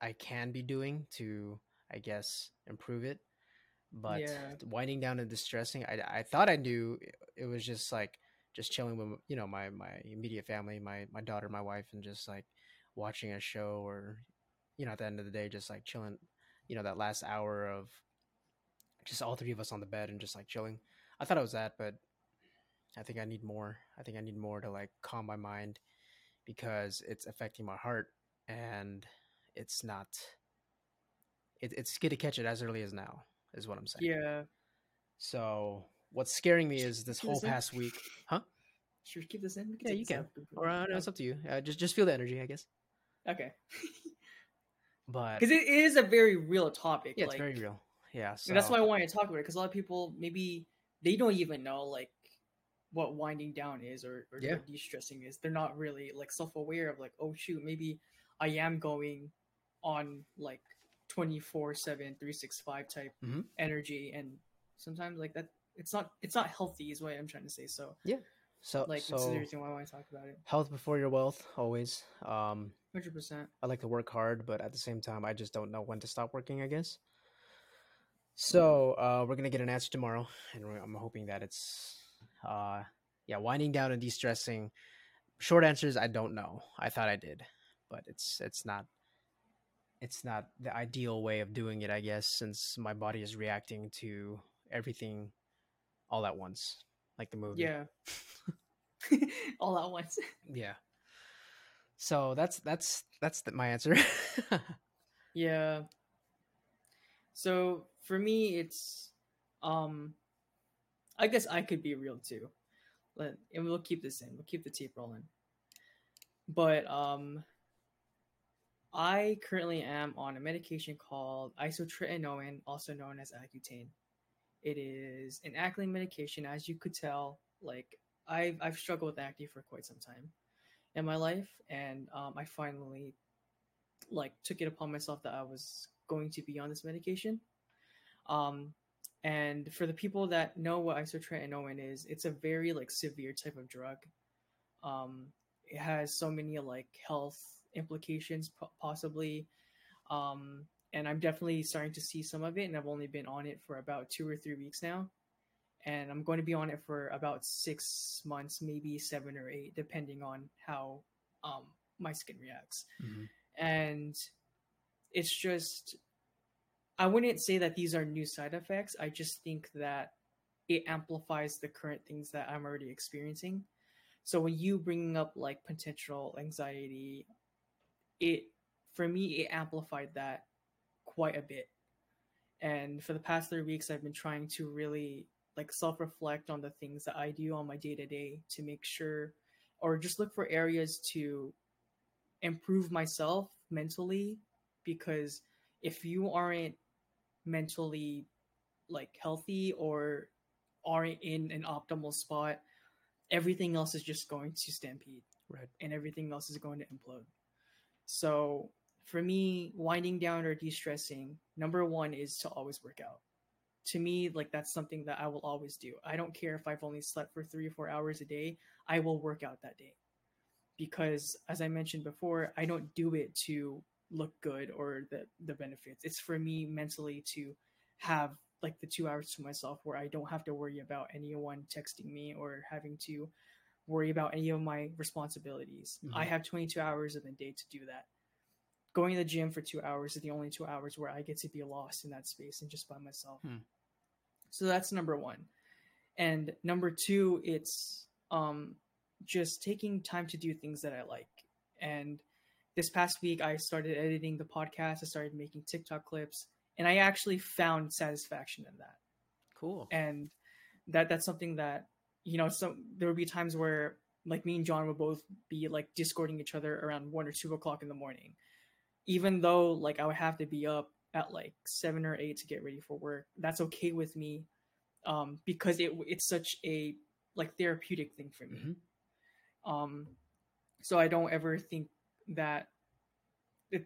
I can be doing to, I guess, improve it. But Yeah. winding down and distressing, I, I thought I knew it- it was just like just chilling with you know my my immediate family, my my daughter, my wife, and just like watching a show or you know at the end of the day just like chilling, you know that last hour of just all three of us on the bed and just like chilling. I thought it was that, but I think I need more. I think I need more to like calm my mind because it's affecting my heart and it's not it, it's good to catch it as early as now is what i'm saying Yeah. so what's scaring me is this whole this in. past week huh Should we keep this in? Yeah, you can. or uh, no, it's up to you uh, just just feel the energy i guess Okay. but Because it is a very real topic. yeah it's like, very real yeah so that's why I wanted to talk about it because a lot of people maybe they don't even know like what winding down is or, or Yeah. de-stressing is. They're not really like self-aware of like, oh shoot, maybe I am going on like 24 7 365 type Mhm. energy and sometimes like that it's not it's not healthy is what i'm trying to say so yeah. so like is the reason why i want to talk about it health before your wealth always um 100% I like to work hard, but at the same time, I just don't know when to stop working. I guess. So uh, we're gonna get an answer tomorrow, and I'm hoping that it's, uh, yeah, winding down and de-stressing. Short answer is I don't know. I thought I did, but it's it's not. It's not the ideal way of doing it, I guess, since my body is reacting to everything all at once, like the movie. Yeah. All at once. Yeah. So that's that's that's the, my answer. Yeah. So for me, it's um, I guess I could be real too. Let and we'll keep this in. We'll keep the tape rolling. But um, I currently am on a medication called isotretinoin, also known as Accutane. It is an acne medication, as you could tell. Like I've I've struggled with acne for quite some time in my life, and um, I finally like took it upon myself that I was going to be on this medication. Um, and for the people that know what isotretinoin is, it's a very like severe type of drug. Um, it has so many like health implications, possibly. Um, and I'm definitely starting to see some of it, and I've only been on it for about two or three weeks now. And I'm going to be on it for about six months, maybe seven or eight, depending on how um, my skin reacts Mhm. and it's just i wouldn't say that these are new side effects i just think that it amplifies the current things that i'm already experiencing so when you bringing up like potential anxiety it for me it amplified that quite a bit. And for the past three weeks i've been trying to really like self-reflect on the things that i do on my day-to-day to make sure or just look for areas to improve myself mentally. Because if you aren't mentally like healthy or aren't in an optimal spot everything else is just going to stampede. Right. and everything else is going to implode. So for me winding down or de-stressing number one is to always work out. To me like that's something that i will always do. I don't care if i've only slept for three or four hours a day i will work out that day. Because as i mentioned before i don't do it to look good or the the benefits. It's for me mentally to have like the two hours to myself where i don't have to worry about anyone texting me or having to worry about any of my responsibilities. Mhm. i have 22 hours in the day to do that. Going to the gym for two hours is the only two hours where i get to be lost in that space and just by myself. Hmm. so that's number one. And number two it's um just taking time to do things that i like. And this past week i started editing the podcast. I started making tiktok clips and i actually found satisfaction in that Cool. and that that's something that you know so there would be times where like me and john would both be like discording each other around one or two o'clock in the morning even though like i would have to be up at like seven or eight to get ready for work that's okay with me um because it it's such a like therapeutic thing for me Mhm. um so i don't ever think that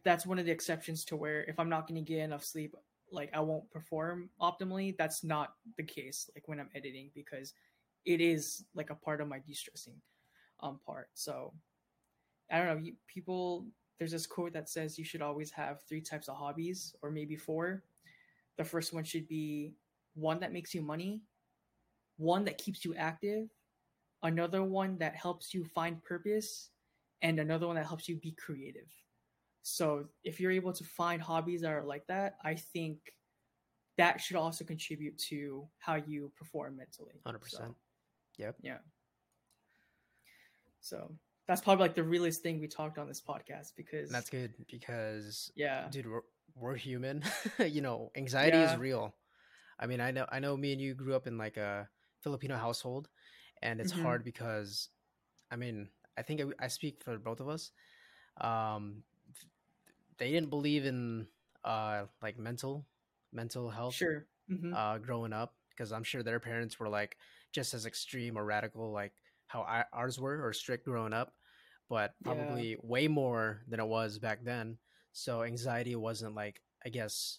that's one of the exceptions to where if i'm not going to get enough sleep like i won't perform optimally that's not the case like when i'm editing because it is like a part of my de-stressing um part. So i don't know you, people there's this quote that says you should always have three types of hobbies or maybe four. The first one should be one that makes you money one that keeps you active another one that helps you find purpose and another one that helps you be creative so if you're able to find hobbies that are like that i think that should also contribute to how you perform mentally 100%. So, Yep. yeah so that's probably like the realest thing we talked on this podcast because And that's good because yeah dude we're, we're human you know anxiety Yeah. is real i mean i know i know me and you grew up in like a filipino household and it's Mhm. hard because i mean i think I, I speak for both of us um they didn't believe in uh like mental mental health sure. Hmm uh growing up because i'm sure their parents were like just as extreme or radical like how I, ours were or strict growing up but Yeah. probably way more than it was back then. So anxiety wasn't like i guess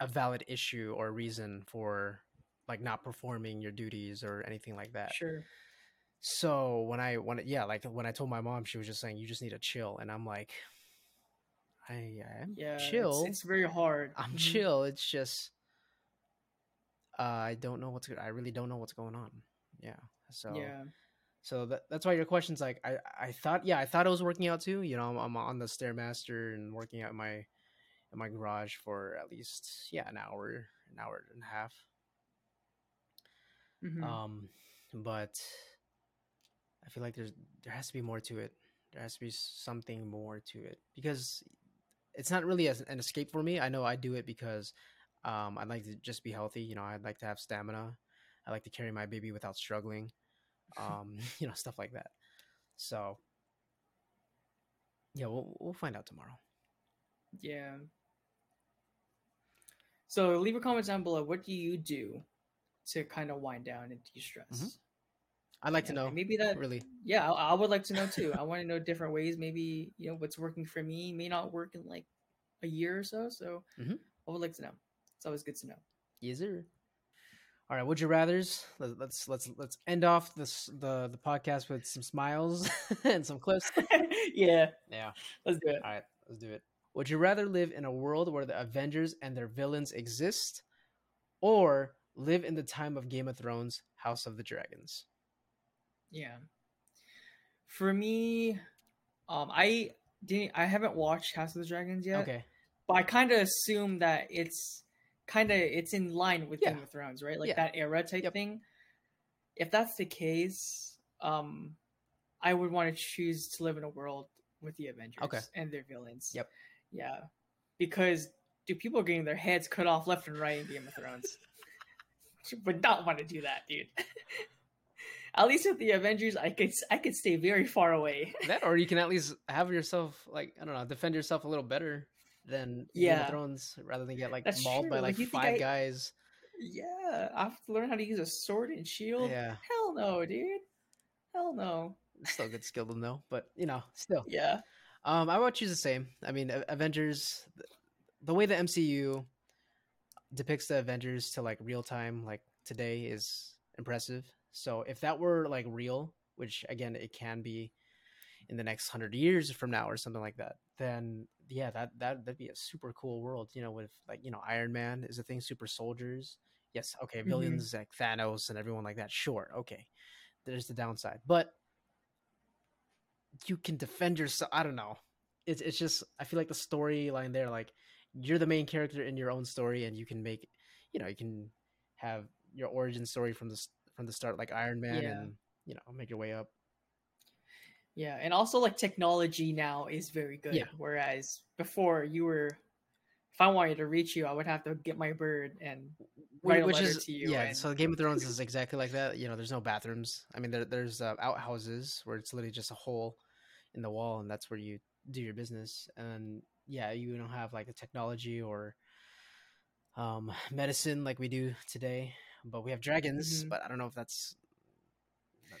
a valid issue or reason for like not performing your duties or anything like that. Sure. So when i when yeah like when i told my mom she was just saying you just need to chill and i'm like i, am yeah chill it's, very hard I'm Mhm. chill. It's just uh, I don't know what's I really don't know what's going on. Yeah. So yeah so that, that's why your question's like I I thought yeah I thought it was working out too. You know I'm, I'm on the stairmaster and working out my in my garage for at least yeah an hour, an hour and a half. Mhm. Um, but I feel like there's there has to be more to it. There has to be something more to it because it's not really as an escape for me. I know I do it because um, I'd like to just be healthy. You know, I'd like to have stamina. I like to carry my baby without struggling. Um, you know, stuff like that. So yeah, we'll we'll find out tomorrow. Yeah. So leave a comment down below. What do you do to kind of wind down and de-stress? Mhm. I'd like to know. Maybe that. Really, Yeah, I, I would like to know too. I want to know different ways. Maybe you know what's working for me may not work in like a year or so. So Mhm. I would like to know. It's always good to know. yes, sir. All right, would you rather's? Let- Let's let's let's end off this the the podcast with some smiles and some clips. yeah, Yeah. let's do it. All right, let's do it. Would you rather live in a world where the Avengers and their villains exist, or live in the time of Game of Thrones, House of the Dragons? Yeah. For me, um, I didn't. I haven't watched House of the Dragons yet. Okay. but I kind of assume that it's kind of it's in line with Yeah. Game of Thrones, right? Like Yeah. that era type Yep. thing. If that's the case, um, I would want to choose to live in a world with the Avengers Okay. and their villains. Yep. Yeah, because do people are getting their heads cut off left and right in Game of Thrones? would not want to do that, dude. At least with the Avengers, I could I could stay very far away. That, or you can at least have yourself like I don't know, defend yourself a little better than Game Yeah. of Thrones, rather than get like That's mauled by true. like Like, five I- guys. Yeah, I have to learn how to use a sword and shield. Yeah, Hell no, dude. Hell no. still a good skill to know, but you know, still. Yeah. Um, I would choose the same. I mean, Avengers, the way the MCU depicts the Avengers to like real time, like today, is impressive. So if that were like real, which again it can be in the next hundred years from now or something like that, then yeah, that that that'd be a super cool world. You know, with like you know Iron Man is a thing, super soldiers. Yes, okay, Mhm. villains like Thanos and everyone like that. Sure, okay. There's the downside, but you can defend yourself. I don't know. It's it's just I feel like the storyline there, like you're the main character in your own story, and you can make, you know, you can have your origin story from the from the start, like Iron Man, Yeah. and you know, make your way up. Yeah. And also like technology now is very good. Yeah. Whereas before you were if I wanted to reach you, I would have to get my bird and write a which letter is to you. yeah. and- So Game of Thrones is exactly like that. You know, there's no bathrooms. I mean, there, there's uh, outhouses where it's literally just a hole in the wall, and that's where you do your business. And yeah, you don't have like the technology or um, medicine like we do today, but we have dragons. Mhm. But I don't know if that's that,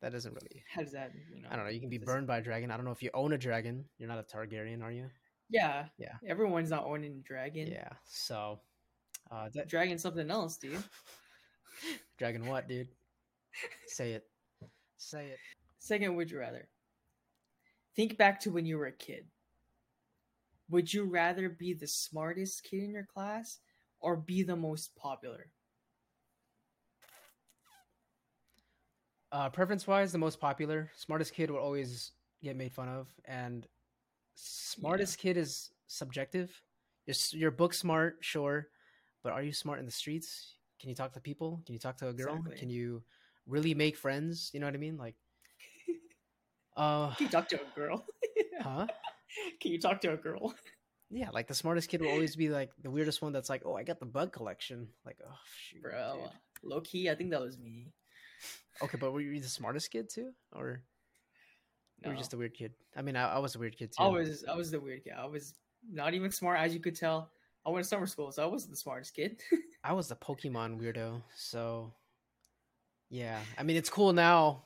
that doesn't really. how does that you know I don't know. You can be burned by a dragon. I don't know if you own a dragon. You're not a Targaryen, are you? Yeah. Yeah. Everyone's not owning a dragon. Yeah. So, uh, that, Dragon something else, dude. dragon what, dude? Say it. Say it. Second, would you rather? Think back to when you were a kid. Would you rather be the smartest kid in your class or be the most popular? Uh, preference wise, the most popular, smartest kid will always get made fun of, and smartest kid is subjective. You're, you're book smart, sure, but are you smart in the streets? Can you talk to people? Can you talk to a girl? Exactly. Can you really make friends? You know what I mean? Like, uh, Can you talk to a girl? huh? Can you talk to a girl? Yeah, like the smartest kid will always be like the weirdest one. That's like, oh, I got the bug collection. Like, oh, shoot, Bro, dude. low key, I think that was me. Okay, but were you the smartest kid too, or you were No. just a weird kid? I mean, I, I was a weird kid too. I was I was the weird kid. I was not even smart, as you could tell. I went to summer school, so I wasn't the smartest kid. I was the Pokemon weirdo, so yeah. I mean, it's cool now.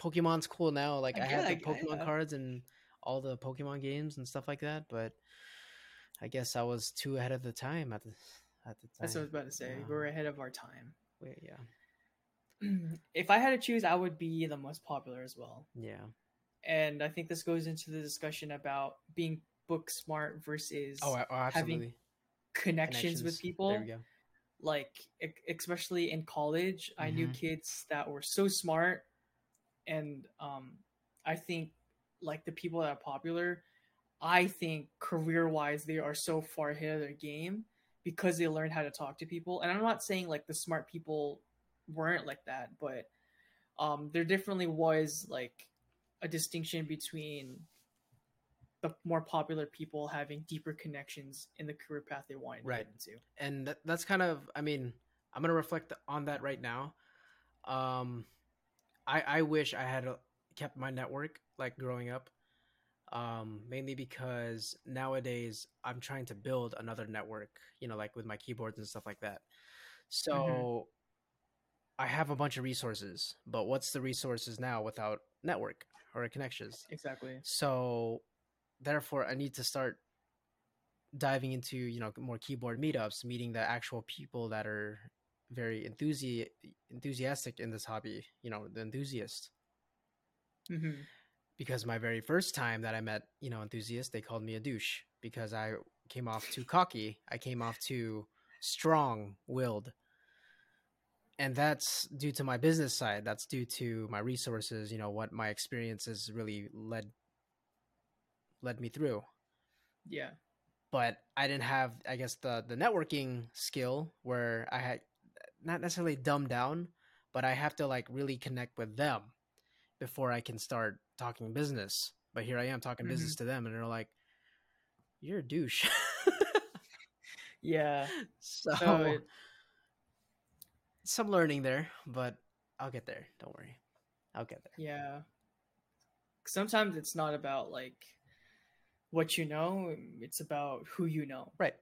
Pokemon's cool now. Like I I, had the get- Pokemon I- cards and all the Pokemon games and stuff like that, but I guess I was too ahead of the time at the at the time. That's what I was about to say. Yeah. We're ahead of our time. Wait, yeah, if I had to choose, I would be the most popular as well. yeah. And I think this goes into the discussion about being book smart versus Oh, oh absolutely. connections, with people. There we go. Like especially in college, I knew Mhm. kids that were so smart, and um, I think like the people that are popular, I think career wise they are so far ahead of their game because they learned how to talk to people. And I'm not saying like the smart people weren't like that, but um, there definitely was like a distinction between the more popular people having deeper connections in the career path they wanted Right. to get into. and that, that's kind of i mean i'm gonna reflect on that right now um i i wish i had uh, kept my network like growing up um mainly because nowadays i'm trying to build another network you know like with my keyboards and stuff like that so i have a bunch of resources but what's the resources now without network or connections? Exactly. so therefore i need to start diving into you know more keyboard meetups meeting the actual people that are very enthusi- enthusiastic in this hobby you know the enthusiast. Hmm because my very first time that i met you know enthusiasts they called me a douche because i came off too cocky. I came off too strong willed and that's due to my business side that's due to my resources you know what my experiences really led led me through Yeah. but I didn't have, I guess, the the networking skill where I had not necessarily dumbed down, but I have to like really connect with them before I can start talking business. But here I am talking Mhm. business to them, and they're like, "You're a douche." Yeah. so So it- some learning there, but I'll get there. Don't worry, I'll get there. Yeah. Sometimes it's not about like what you know, it's about who you know. Right?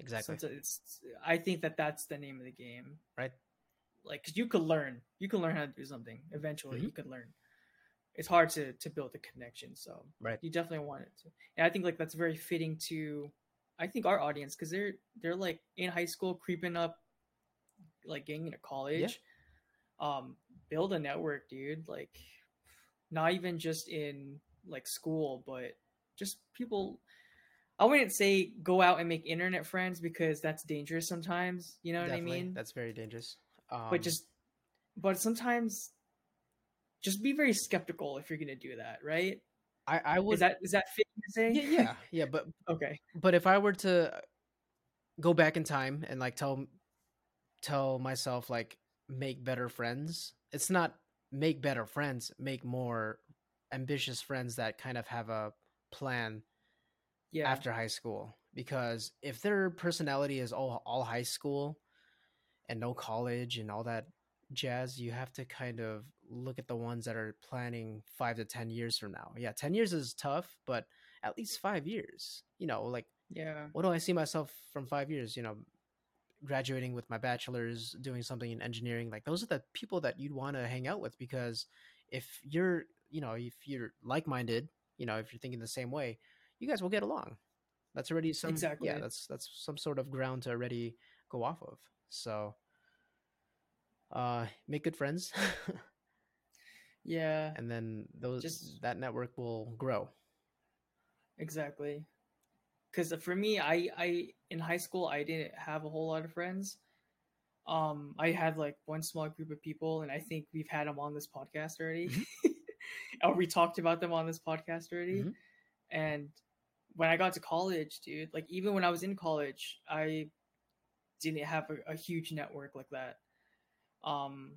Exactly. So it's, it's I think that that's the name of the game. Right. Like 'cause you could learn. You can learn how to do something. Eventually Mhm. you could learn. It's hard to to build a connection, so Right. you definitely want it to. And I think like that's very fitting to I think our audience cuz they're they're like in high school creeping up like getting into college. Um build a network, dude. Like not even just in like school, but just people I wouldn't say go out and make internet friends because that's dangerous sometimes. You know what Definitely. I mean? That's very dangerous. Um, but just, but sometimes, just be very skeptical if you're gonna do that, right? I, I would. Is that is that fitting to say? yeah, yeah, yeah. But Okay. but if I were to go back in time and like tell tell myself like make better friends, it's not make better friends, make more ambitious friends that kind of have a plan Yeah. after high school because if their personality is all all high school and no college and all that jazz, you have to kind of look at the ones that are planning 5 to 10 years from now. Yeah, 10 years is tough, but at least 5 years. You know, like yeah. what do I see myself from 5 years, you know, graduating with my bachelor's, doing something in engineering, like those are the people that you'd want to hang out with because if you're, you know, if you're like-minded, you know, if you're thinking the same way, you guys will get along. That's already some Exactly. yeah, that's that's some sort of ground to already go off of. So uh make good friends Yeah. and then those Just- that network will grow. Exactly. Because for me, I I in high school I didn't have a whole lot of friends. Um, I had like one small group of people, and I think we've had them on this podcast already, or we talked about them on this podcast already. Mhm. And when I got to college, dude, like even when I was in college, I didn't have a, a huge network like that. Um,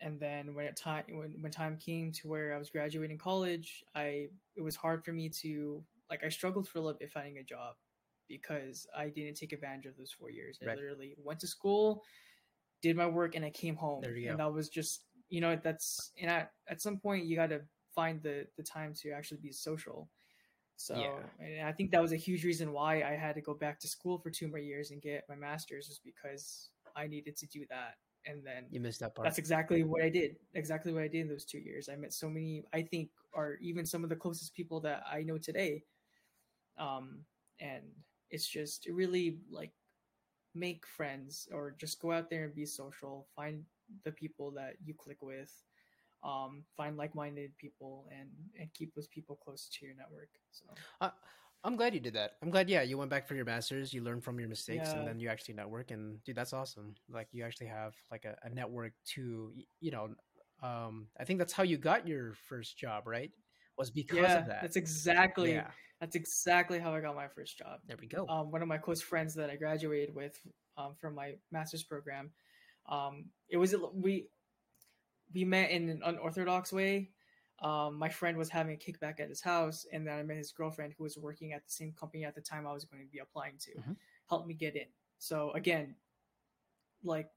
and then when it time when when time came to where I was graduating college, I it was hard for me to like I struggled for a little bit finding a job because I didn't take advantage of those four years. I Right. literally went to school, did my work, and I came home. There you and go. that was just you know that's and at at some point you got to find the the time to actually be social. So Yeah. and I think that was a huge reason why I had to go back to school for two more years and get my master's was because I needed to do that. And then You missed that part. that's exactly what I did. Exactly what I did in those two years. I met so many, I think, are even some of the closest people that I know today. Um, and it's just really like make friends or just go out there and be social. Find the people that you click with. Um, find like-minded people and and keep those people close to your network. So Uh, I'm glad you did that. I'm glad, yeah, you went back for your masters, you learned from your mistakes, Yeah. and then you actually network. And dude, that's awesome. Like you actually have like a, a network to, you know, um, I think that's how you got your first job, right? was because yeah, of that. that's exactly yeah, that's exactly how I got my first job. there we go. Um, one of my close friends that I graduated with um, from my master's program, um, it was we we met in an unorthodox way. Um, my friend was having a kickback at his house, and then I met his girlfriend who was working at the same company at the time I was going to be applying to, Mhm. helped me get in. So again, like,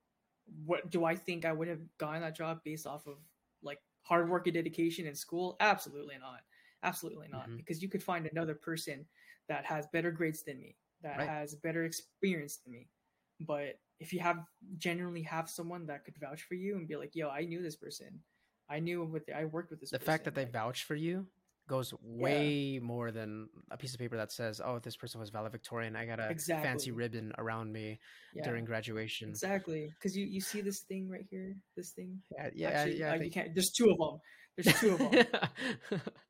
what do I think I would have gotten that job based off of like hard work and dedication in school? Absolutely not. Absolutely not. Mhm. Because you could find another person that has better grades than me, that Right. has better experience than me. But if you have genuinely have someone that could vouch for you and be like, "Yo, I knew this person. I knew what I worked with this." the fact that they person," like, vouch for you goes way more than a piece of paper that says, "Oh, this person was valedictorian. I got a fancy ribbon around me yeah, during graduation." exactly. Because you you see this thing right here, this thing. Yeah, yeah, Actually, yeah. uh, I you can't. There's two of them. There's two of them.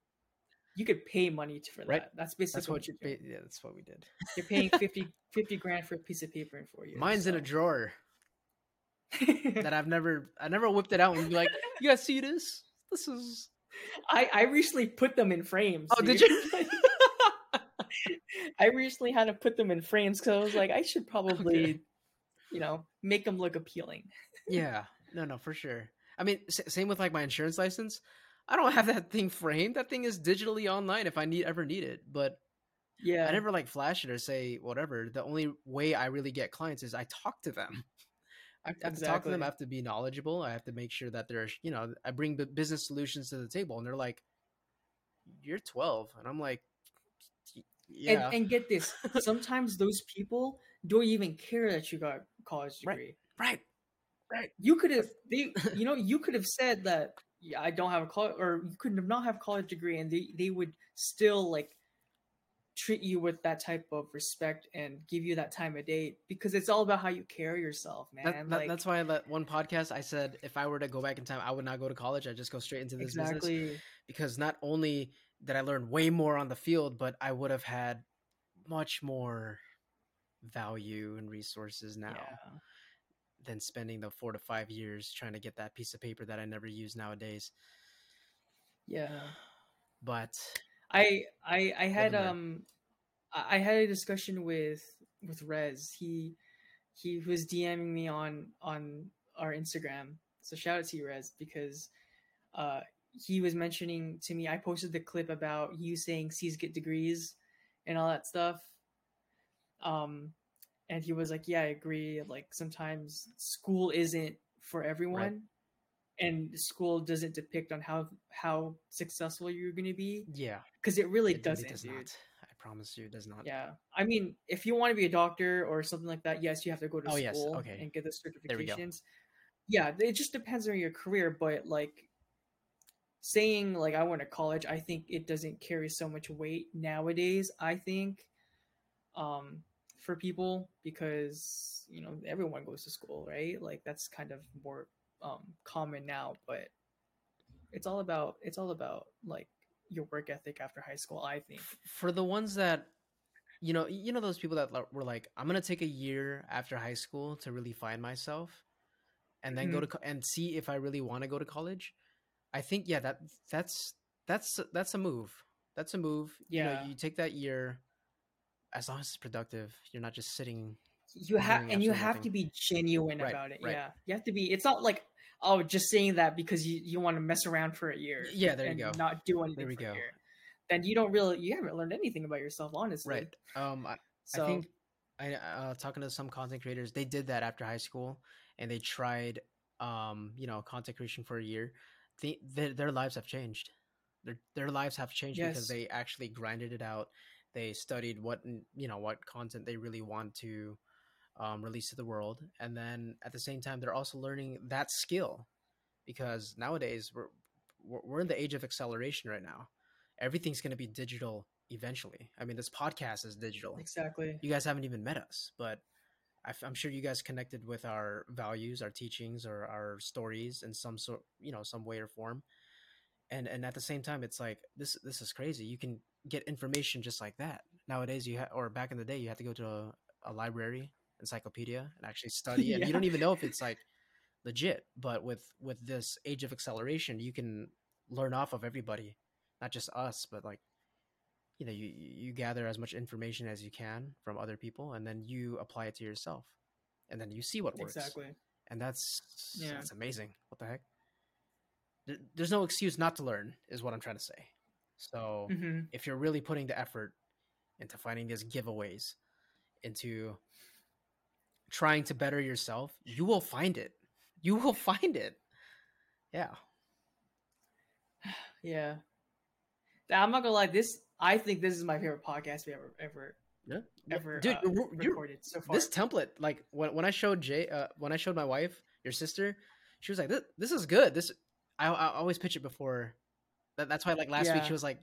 you could pay money to, for that. That's basically that's what, what. you're. Yeah, that's what we did. You're paying 50, 50 grand for a piece of paper in four years. Mine's in a drawer that I've never, I never whipped it out and be like, "You guys see this? This is." I I recently put them in frames. Oh, did you? I recently had to put them in frames because I was like, I should probably, Okay. you know, make them look appealing. yeah, no, no, for sure. I mean, s- same with like my insurance license. I don't have that thing framed. That thing is digitally online if I need ever need it. But Yeah, I never like flash it or say whatever. The only way I really get clients is I talk to them. I have to talk to them. I have to be knowledgeable. I have to make sure that they're, you know, I bring the business solutions to the table, and they're like, "You're 12," and I'm like, "Yeah, And, and get this, sometimes those people don't even care that you got a college Right. degree. right, right, You could have, they, you know, you could have said that yeah, I don't have a college, or you could have not have a college degree, and they they would still like treat you with that type of respect and give you that time of day because it's all about how you carry yourself, man. That, that- like, that's why I let one podcast I said if I were to go back in time, I would not go to college. I'd just go straight into this business because not only did I learn way more on the field, but I would have had much more value and resources now Yeah. Than spending the four to five years trying to get that piece of paper that I never use nowadays. Yeah. But I I I had um I had a discussion with with Rez. He he was DMing me on on our Instagram. So shout out to you, Rez, because uh he was mentioning to me I posted the clip about you saying C's get degrees and all that stuff. Um and he was like, Yeah, I agree. Like sometimes school isn't for everyone. And school doesn't depict on how how successful you're gonna be yeah, because it really it, it doesn't, does dude. not. I promise you, it does not. Yeah, I mean, if you want to be a doctor or something like that, yes, you have to go to Oh, school yes, okay. and get the There we go. certifications. Yeah, it just depends on your career, but like saying like I went to college, I think it doesn't carry so much weight nowadays. I think, um, for people because you know everyone goes to school, right? Like that's kind of more um common now, but it's all about it's all about like your work ethic after high school. I think. For the ones that you know you know those people that were like i'm gonna take a year after high school to really find myself and then go Mhm. to co- and see if i really want to go to college i think yeah that that's that's that's a move that's a move you know Yeah. you take that year as long as it's productive you're not just sitting you have and you have nothing. to be genuine Right, about it right. yeah you have to be it's not like oh just saying that because you, you want to mess around for a year yeah there you go not do anything There we for go. a year then you don't really you haven't learned anything about yourself honestly right um I, so I think I uh, talking to some content creators, they did that after high school, and they tried, um, you know, content creation for a year. They, their their lives have changed. Their their lives have changed Yes. because they actually grinded it out. They studied what you know what content they really want to um, release to the world, and then at the same time, they're also learning that skill because nowadays we're we're we're in the age of acceleration right now. Everything's going to be digital eventually. I mean, this podcast is digital exactly you guys haven't even met us, but I'm sure you guys connected with our values, our teachings, or our stories in some sort, you know, some way or form. And and at the same time, it's like this this is crazy. You can get information just like that nowadays. You ha- or back in the day, you had to go to a, a library, encyclopedia, and actually study. And Yeah. you don't even know if it's like legit. But with with this age of acceleration, you can learn off of everybody not just us, but like you know, you you gather as much information as you can from other people, and then you apply it to yourself, and then you see what works. Exactly. And that's Yeah. that's amazing. What the heck? There's no excuse not to learn, is what I'm trying to say. So hmm if you're really putting the effort into finding these giveaways, into trying to better yourself, you will find it. You will find it. Yeah. Yeah. I'm not gonna lie. This I think this is my favorite podcast we ever ever Yeah. ever Dude, uh, recorded so far. this template like when, when i showed jay uh, when i showed my wife your sister she was like this, this is good this I, I always pitch it before that, that's why like last week she was like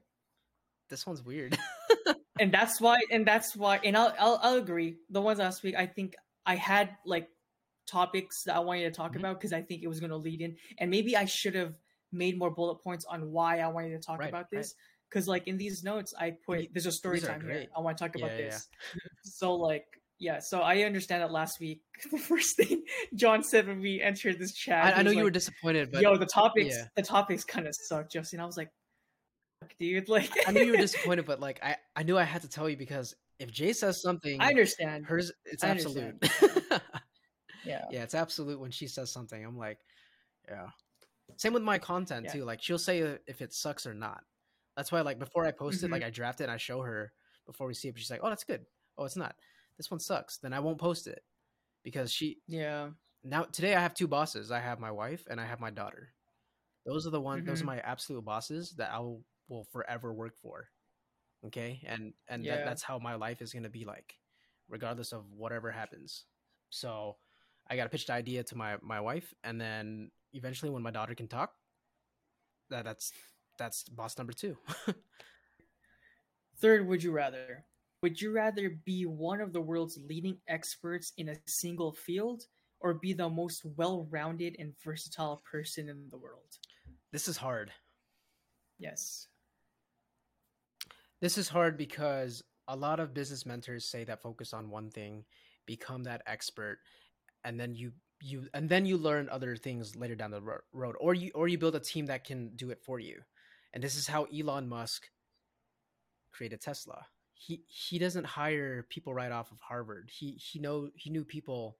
this one's weird and that's why and that's why and I'll, I'll I'll agree. The ones last week, I think I had like topics that I wanted to talk Mhm. about because I think it was going to lead in, and maybe I should have made more bullet points on why I wanted to talk Right, about right. this. Because like in these notes, I put there's a story time here. I want to talk about Yeah, yeah, this. so like yeah, so I understand that last week the first thing John said when we entered this chat, I, I know was you were disappointed but Yo, the topics yeah. the topics kind of suck, Justin. I was like, "Fuck, dude, like i knew you were disappointed but like i i knew i had to tell you because if jay says something I understand. hers it's I absolute Yeah. yeah it's absolute when she says something i'm like yeah same with my content Yeah. too like she'll say if it sucks or not that's why like before i post it Mhm. like i draft it and i show her before we see it but she's like oh that's good oh it's not this one sucks then i won't post it because she Yeah. now today i have two bosses i have my wife and i have my daughter those are the one those are Mhm. my absolute bosses that i will, will forever work for okay and and Yeah. that, that's how my life is going to be like regardless of whatever happens so i got to pitch the idea to my my wife and then eventually when my daughter can talk that that's that's boss number two Third, would you rather? Would you rather be one of the world's leading experts in a single field or be the most well rounded and versatile person in the world? this is hard Yes. this is hard because a lot of business mentors say that focus on one thing become that expert and then you you and then you learn other things later down the road or you or you build a team that can do it for you and this is how Elon Musk created Tesla he he doesn't hire people right off of Harvard. He he know he knew people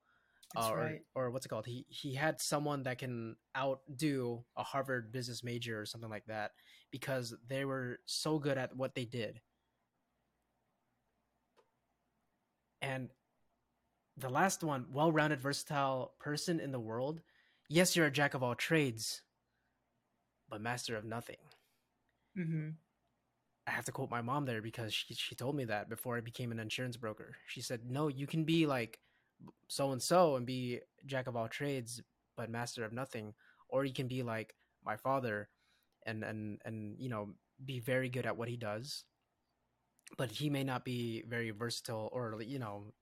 That's uh, or, right. or what's it called? He he had someone that can outdo a Harvard business major or something like that because they were so good at what they did. And the last one well-rounded versatile person in the world. Yes you're a jack of all trades but master of nothing. Mm-hmm. I have to quote my mom there because she she told me that before I became an insurance broker. She said, "No, you can be like so and so and be jack of all trades but master of nothing, or you can be like my father and and and you know be very good at what he does, but he may not be very versatile or you know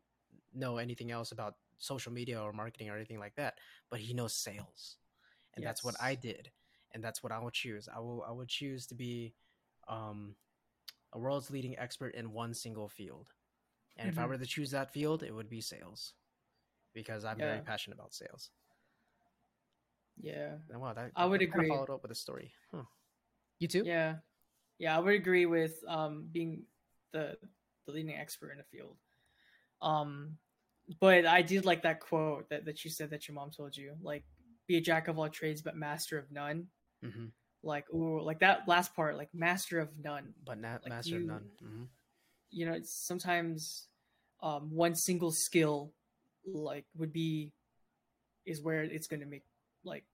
know anything else about social media or marketing or anything like that, but he knows sales, and that's what I did, and that's what I will choose. I will I would choose to be um, a world's leading expert in one single field. And if I Mhm. were to choose that field, it would be sales because I'm very passionate about sales. Yeah. And wow, that I would agree. Followed up with a story. Huh. You too? Yeah. Yeah, I would agree with um being the the leading expert in the field. Um but I did like that quote that, that you said that your mom told you. Like be a jack of all trades but master of none. hmm Like ooh, like that last part, like master of none. But not Like master of you- none. hmm You know, sometimes um one single skill like would be is where it's gonna make like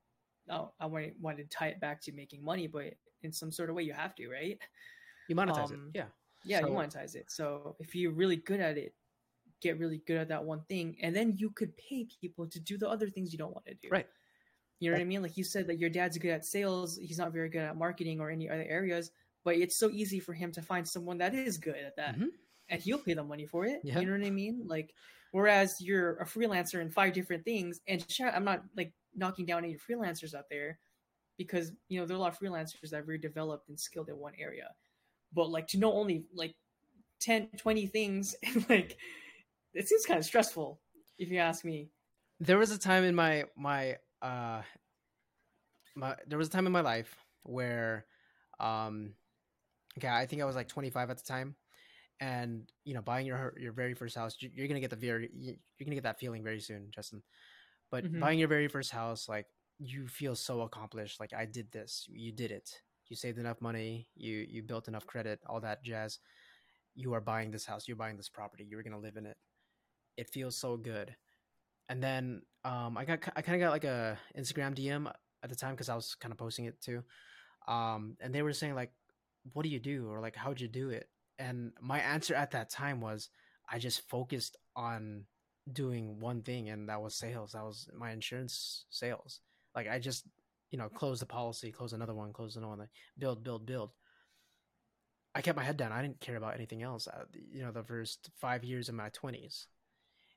oh, I want want to tie it back to making money, but in some sort of way you have to, right? You monetize Um, it. Yeah. Yeah, So- you monetize it. So if you're really good at it, get really good at that one thing, and then you could pay people to do the other things you don't want to do. Right. You know what I mean? Like you said that your dad's good at sales, he's not very good at marketing or any other areas, but it's so easy for him to find someone that is good at that. Mhm. And he'll pay the money for it. Yeah. You know what I mean? Like whereas you're a freelancer in five different things, and I'm not like knocking down any freelancers out there because you know there are a lot of freelancers that are very developed and skilled in one area but like to know only like 10 20 things and like it seems kind of stressful if you ask me There was a time in my my uh my there was a time in my life where um Okay, I think I was like 25 at the time, and you know, buying your your very first house, you- you're gonna get the very you're gonna get that feeling very soon, Justin. But Mhm. buying your very first house, like you feel so accomplished. Like I did this, you did it. You saved enough money, you you built enough credit, all that jazz. You are buying this house, you're buying this property, you're gonna live in it. It feels so good. And then um, I got I kind of got like a Instagram DM at the time because I was kind of posting it too. Um, and they were saying like, "What do you do?" or like, "How'd you do it?" And my answer at that time was, I just focused on doing one thing, and that was sales. That was my insurance sales. Like I just, you know, close the policy, close another one, close another one, like, build, build, build. I kept my head down. I didn't care about anything else. Uh, you know, the first five years of my twenties,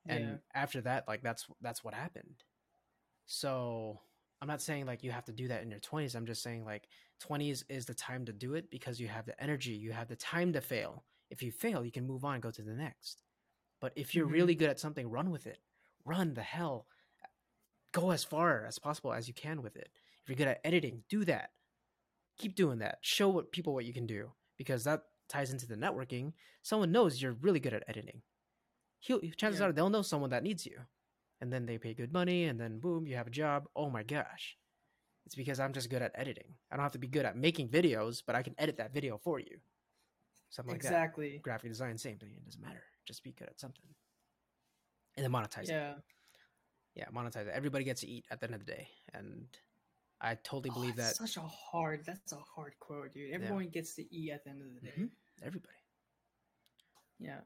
and Yeah. after that, like that's that's what happened. So I'm not saying like you have to do that in your 20s. I'm just saying like 20s is the time to do it because you have the energy, you have the time to fail. If you fail, you can move on, go to the next. But if you're Mhm. really good at something, run with it. Run the hell. Go as far as possible as you can with it. If you're good at editing, do that. Keep doing that. Show what people what you can do because that ties into the networking. Someone knows you're really good at editing. He'll, chances Yeah. are they'll know someone that needs you and then they pay good money and then boom you have a job oh my gosh it's because i'm just good at editing i don't have to be good at making videos but i can edit that video for you something like that exactly. graphic design same thing it doesn't matter just be good at something and then monetize it Yeah. yeah monetize it everybody gets to eat at the end of the day and i totally Oh, believe that such a hard. That's a hard quote, dude. Everyone gets to eat at the end of the day. Mhm. everybody Yeah.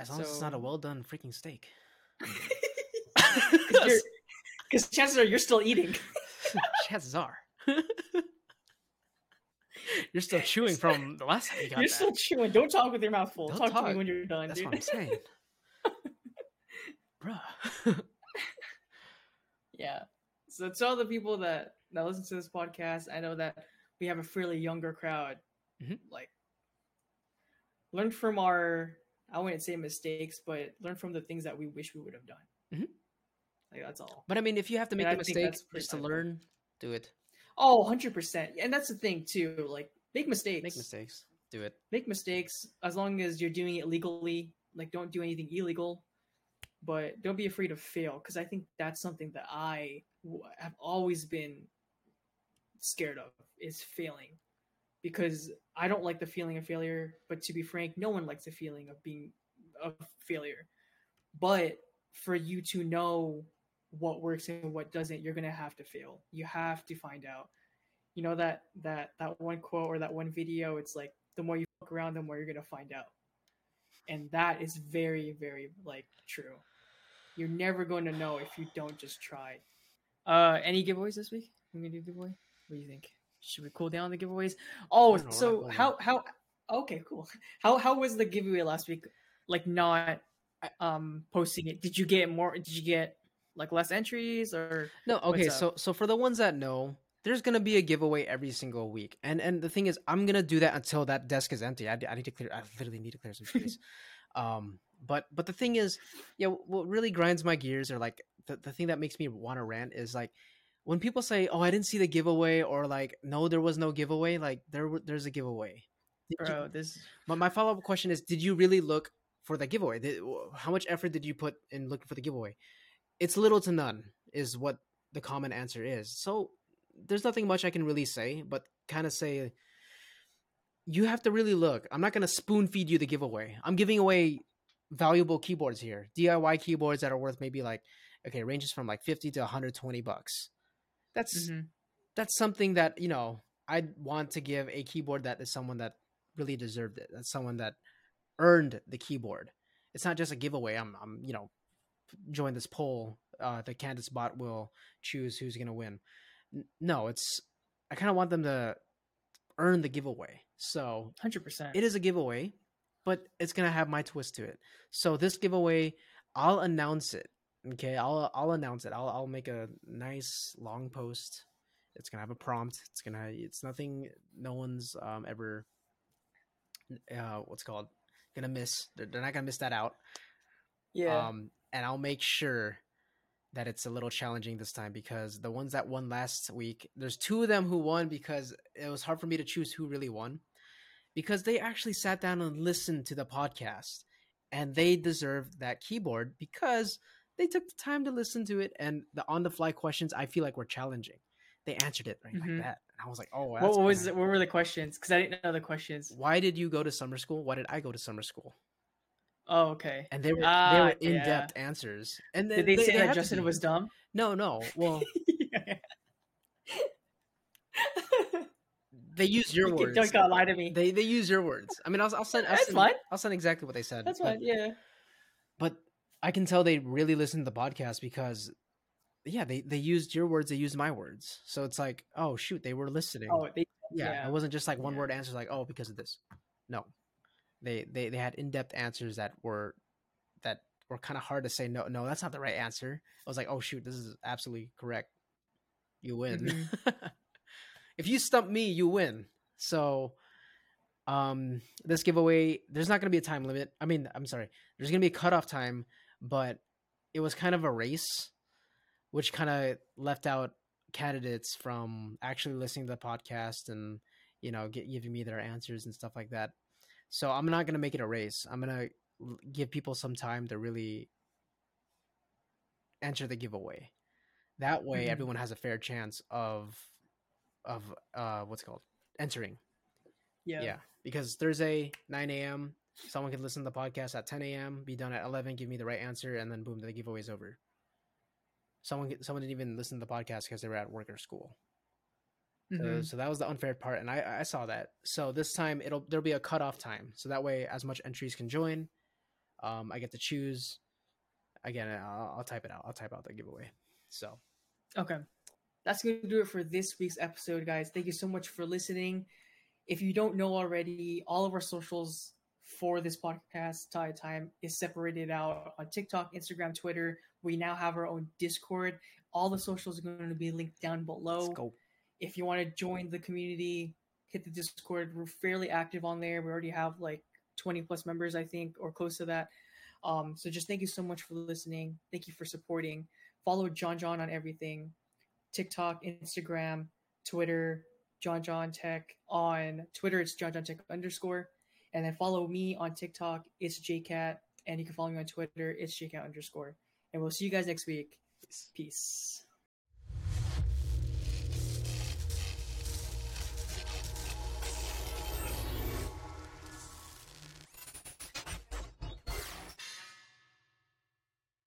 As long as it's not a well done freaking steak Because chances are you're still eating. chances are you're still chewing from the last time you got You're that. still chewing. Don't talk with your mouth full. Don't talk, to me when you're done, That's dude. what I'm saying. Bruh. yeah. So to all the people that that listen to this podcast, I know that we have a fairly younger crowd. Mhm. Like, learn from our I wouldn't say mistakes, but learn from the things that we wish we would have done. Mhm. Like that's all. but I mean, if you have to make I a think mistake just to learn, do it. Oh, 100%. And that's the thing too. Like make mistakes. Make mistakes. Do it. Make mistakes as long as you're doing it legally. Like don't do anything illegal. But don't be afraid to fail because I think that's something that I w- have always been scared of is failing. Because I don't like the feeling of failure, but to be frank, no one likes the feeling of being of failure. But for you to know what works and what doesn't, you're gonna have to fail. You have to find out. You know that that that one quote or that one video. It's like the more you fuck around, the more you're gonna find out, and that is very very like true. You're never going to know if you don't just try. Uh, any giveaways this week? We gonna do giveaway? What do you think? Should we cool down the giveaways? Oh, I don't know, we're not so how how? Okay, cool. How how was the giveaway last week? Like not um posting it. Did you get more? Did you get like less entries or? No, okay. So, so for the ones that know, there's gonna be a giveaway every single week, and and the thing is, I'm gonna do that until that desk is empty. I, I need to clear. I literally need to clear some space. um, but but the thing is, yeah, what really grinds my gears, or like the the thing that makes me want to rant is like when people say, "Oh, I didn't see the giveaway," or like, "No, there was no giveaway." Like there there's a giveaway. Did you- Bro, this But my follow up question is: Did you really look for the giveaway? Did, how much effort did you put in looking for the giveaway? It's little to none, is what the common answer is. So there's nothing much I can really say, but kind of say you have to really look. I'm not gonna spoon feed you the giveaway. I'm giving away valuable keyboards here, DIY keyboards that are worth maybe like okay, ranges from like 50 to 120 bucks. That's Mhm. that's something that you know I'd want to give a keyboard that is someone that really deserved it. That's someone that earned the keyboard. It's not just a giveaway. I'm, I'm you know, join this poll. Uh, the Candace bot will choose who's gonna win. N- No, it's I kind of want them to earn the giveaway. So hundred percent. it is a giveaway, but it's gonna have my twist to it. So this giveaway, I'll announce it. Okay, I'll I'll announce it. I'll I'll make a nice long post. It's gonna have a prompt. It's gonna it's nothing no one's um ever uh what's it called gonna miss. They're, they're not gonna miss that out. Yeah. Um and I'll make sure that it's a little challenging this time because the ones that won last week, there's two of them who won because it was hard for me to choose who really won. because they actually sat down and listened to the podcast and they deserve that keyboard because they took the time to listen to it and the on the fly questions I feel like were challenging. They answered it right Mhm. like that. And I was like, oh, What, was kinda- what were the questions? Because I didn't know the questions. why did you go to summer school? Why did I go to summer school? Oh, okay. And they were they Ah, were in depth answers. And then Did they, say that Justin was dumb? No, no. Well, they use your you words. Don't lie to me. They they use your words. I mean, I'll, I'll send. I'll That's send, fine. I'll send exactly what they said. That's fine. Yeah. I can tell they really listened to the podcast because, yeah, they they used your words. They used my words. So it's like, oh shoot, they were listening. Oh, they, yeah, yeah. it wasn't just like one Yeah. word answers like, oh, because of this. No, they they they had in depth answers that were that were kind of hard to say. No, no, that's not the right answer. I was like, oh shoot, this is absolutely correct. You win. Mm-hmm. if you stump me, you win. So, um, this giveaway, there's not going to be a time limit. I mean, I'm sorry, there's going to be a cutoff time, but it was kind of a race, which kind of left out candidates from actually listening to the podcast and you know get, giving me their answers and stuff like that. So I'm not going to make it a race. I'm going to give people some time to really enter the giveaway. That way, Mhm. everyone has a fair chance of of uh what's it called entering. yeah. Yeah. because Thursday 9 a.m. Someone can listen to the podcast at 10 a.m. Be done at 11. Give me the right answer, and then boom, the giveaway's over. Someone someone didn't even listen to the podcast because they were at work or school. So, Mhm. so that was the unfair part, and I I saw that. So this time it'll there'll be a cutoff time, so that way as much entries can join. Um, I get to choose. Again, I'll, I'll type it out. I'll type out the giveaway. So Okay. That's going to do it for this week's episode, guys. Thank you so much for listening. If you don't know already, all of our socials for this podcast, TaeTime, is separated out on TikTok, Instagram, Twitter. We now have our own Discord. All the socials are going to be linked down below. If you want to join the community, hit the Discord. We're fairly active on there. We already have like 20 plus members, I think, or close to that. Um, so just thank you so much for listening. Thank you for supporting. Follow John John on everything TikTok, Instagram, Twitter, John John Tech. On Twitter, it's John John Tech underscore. And then follow me on TikTok, it's JCat. And you can follow me on Twitter, it's JCat underscore. And we'll see you guys next week. Peace.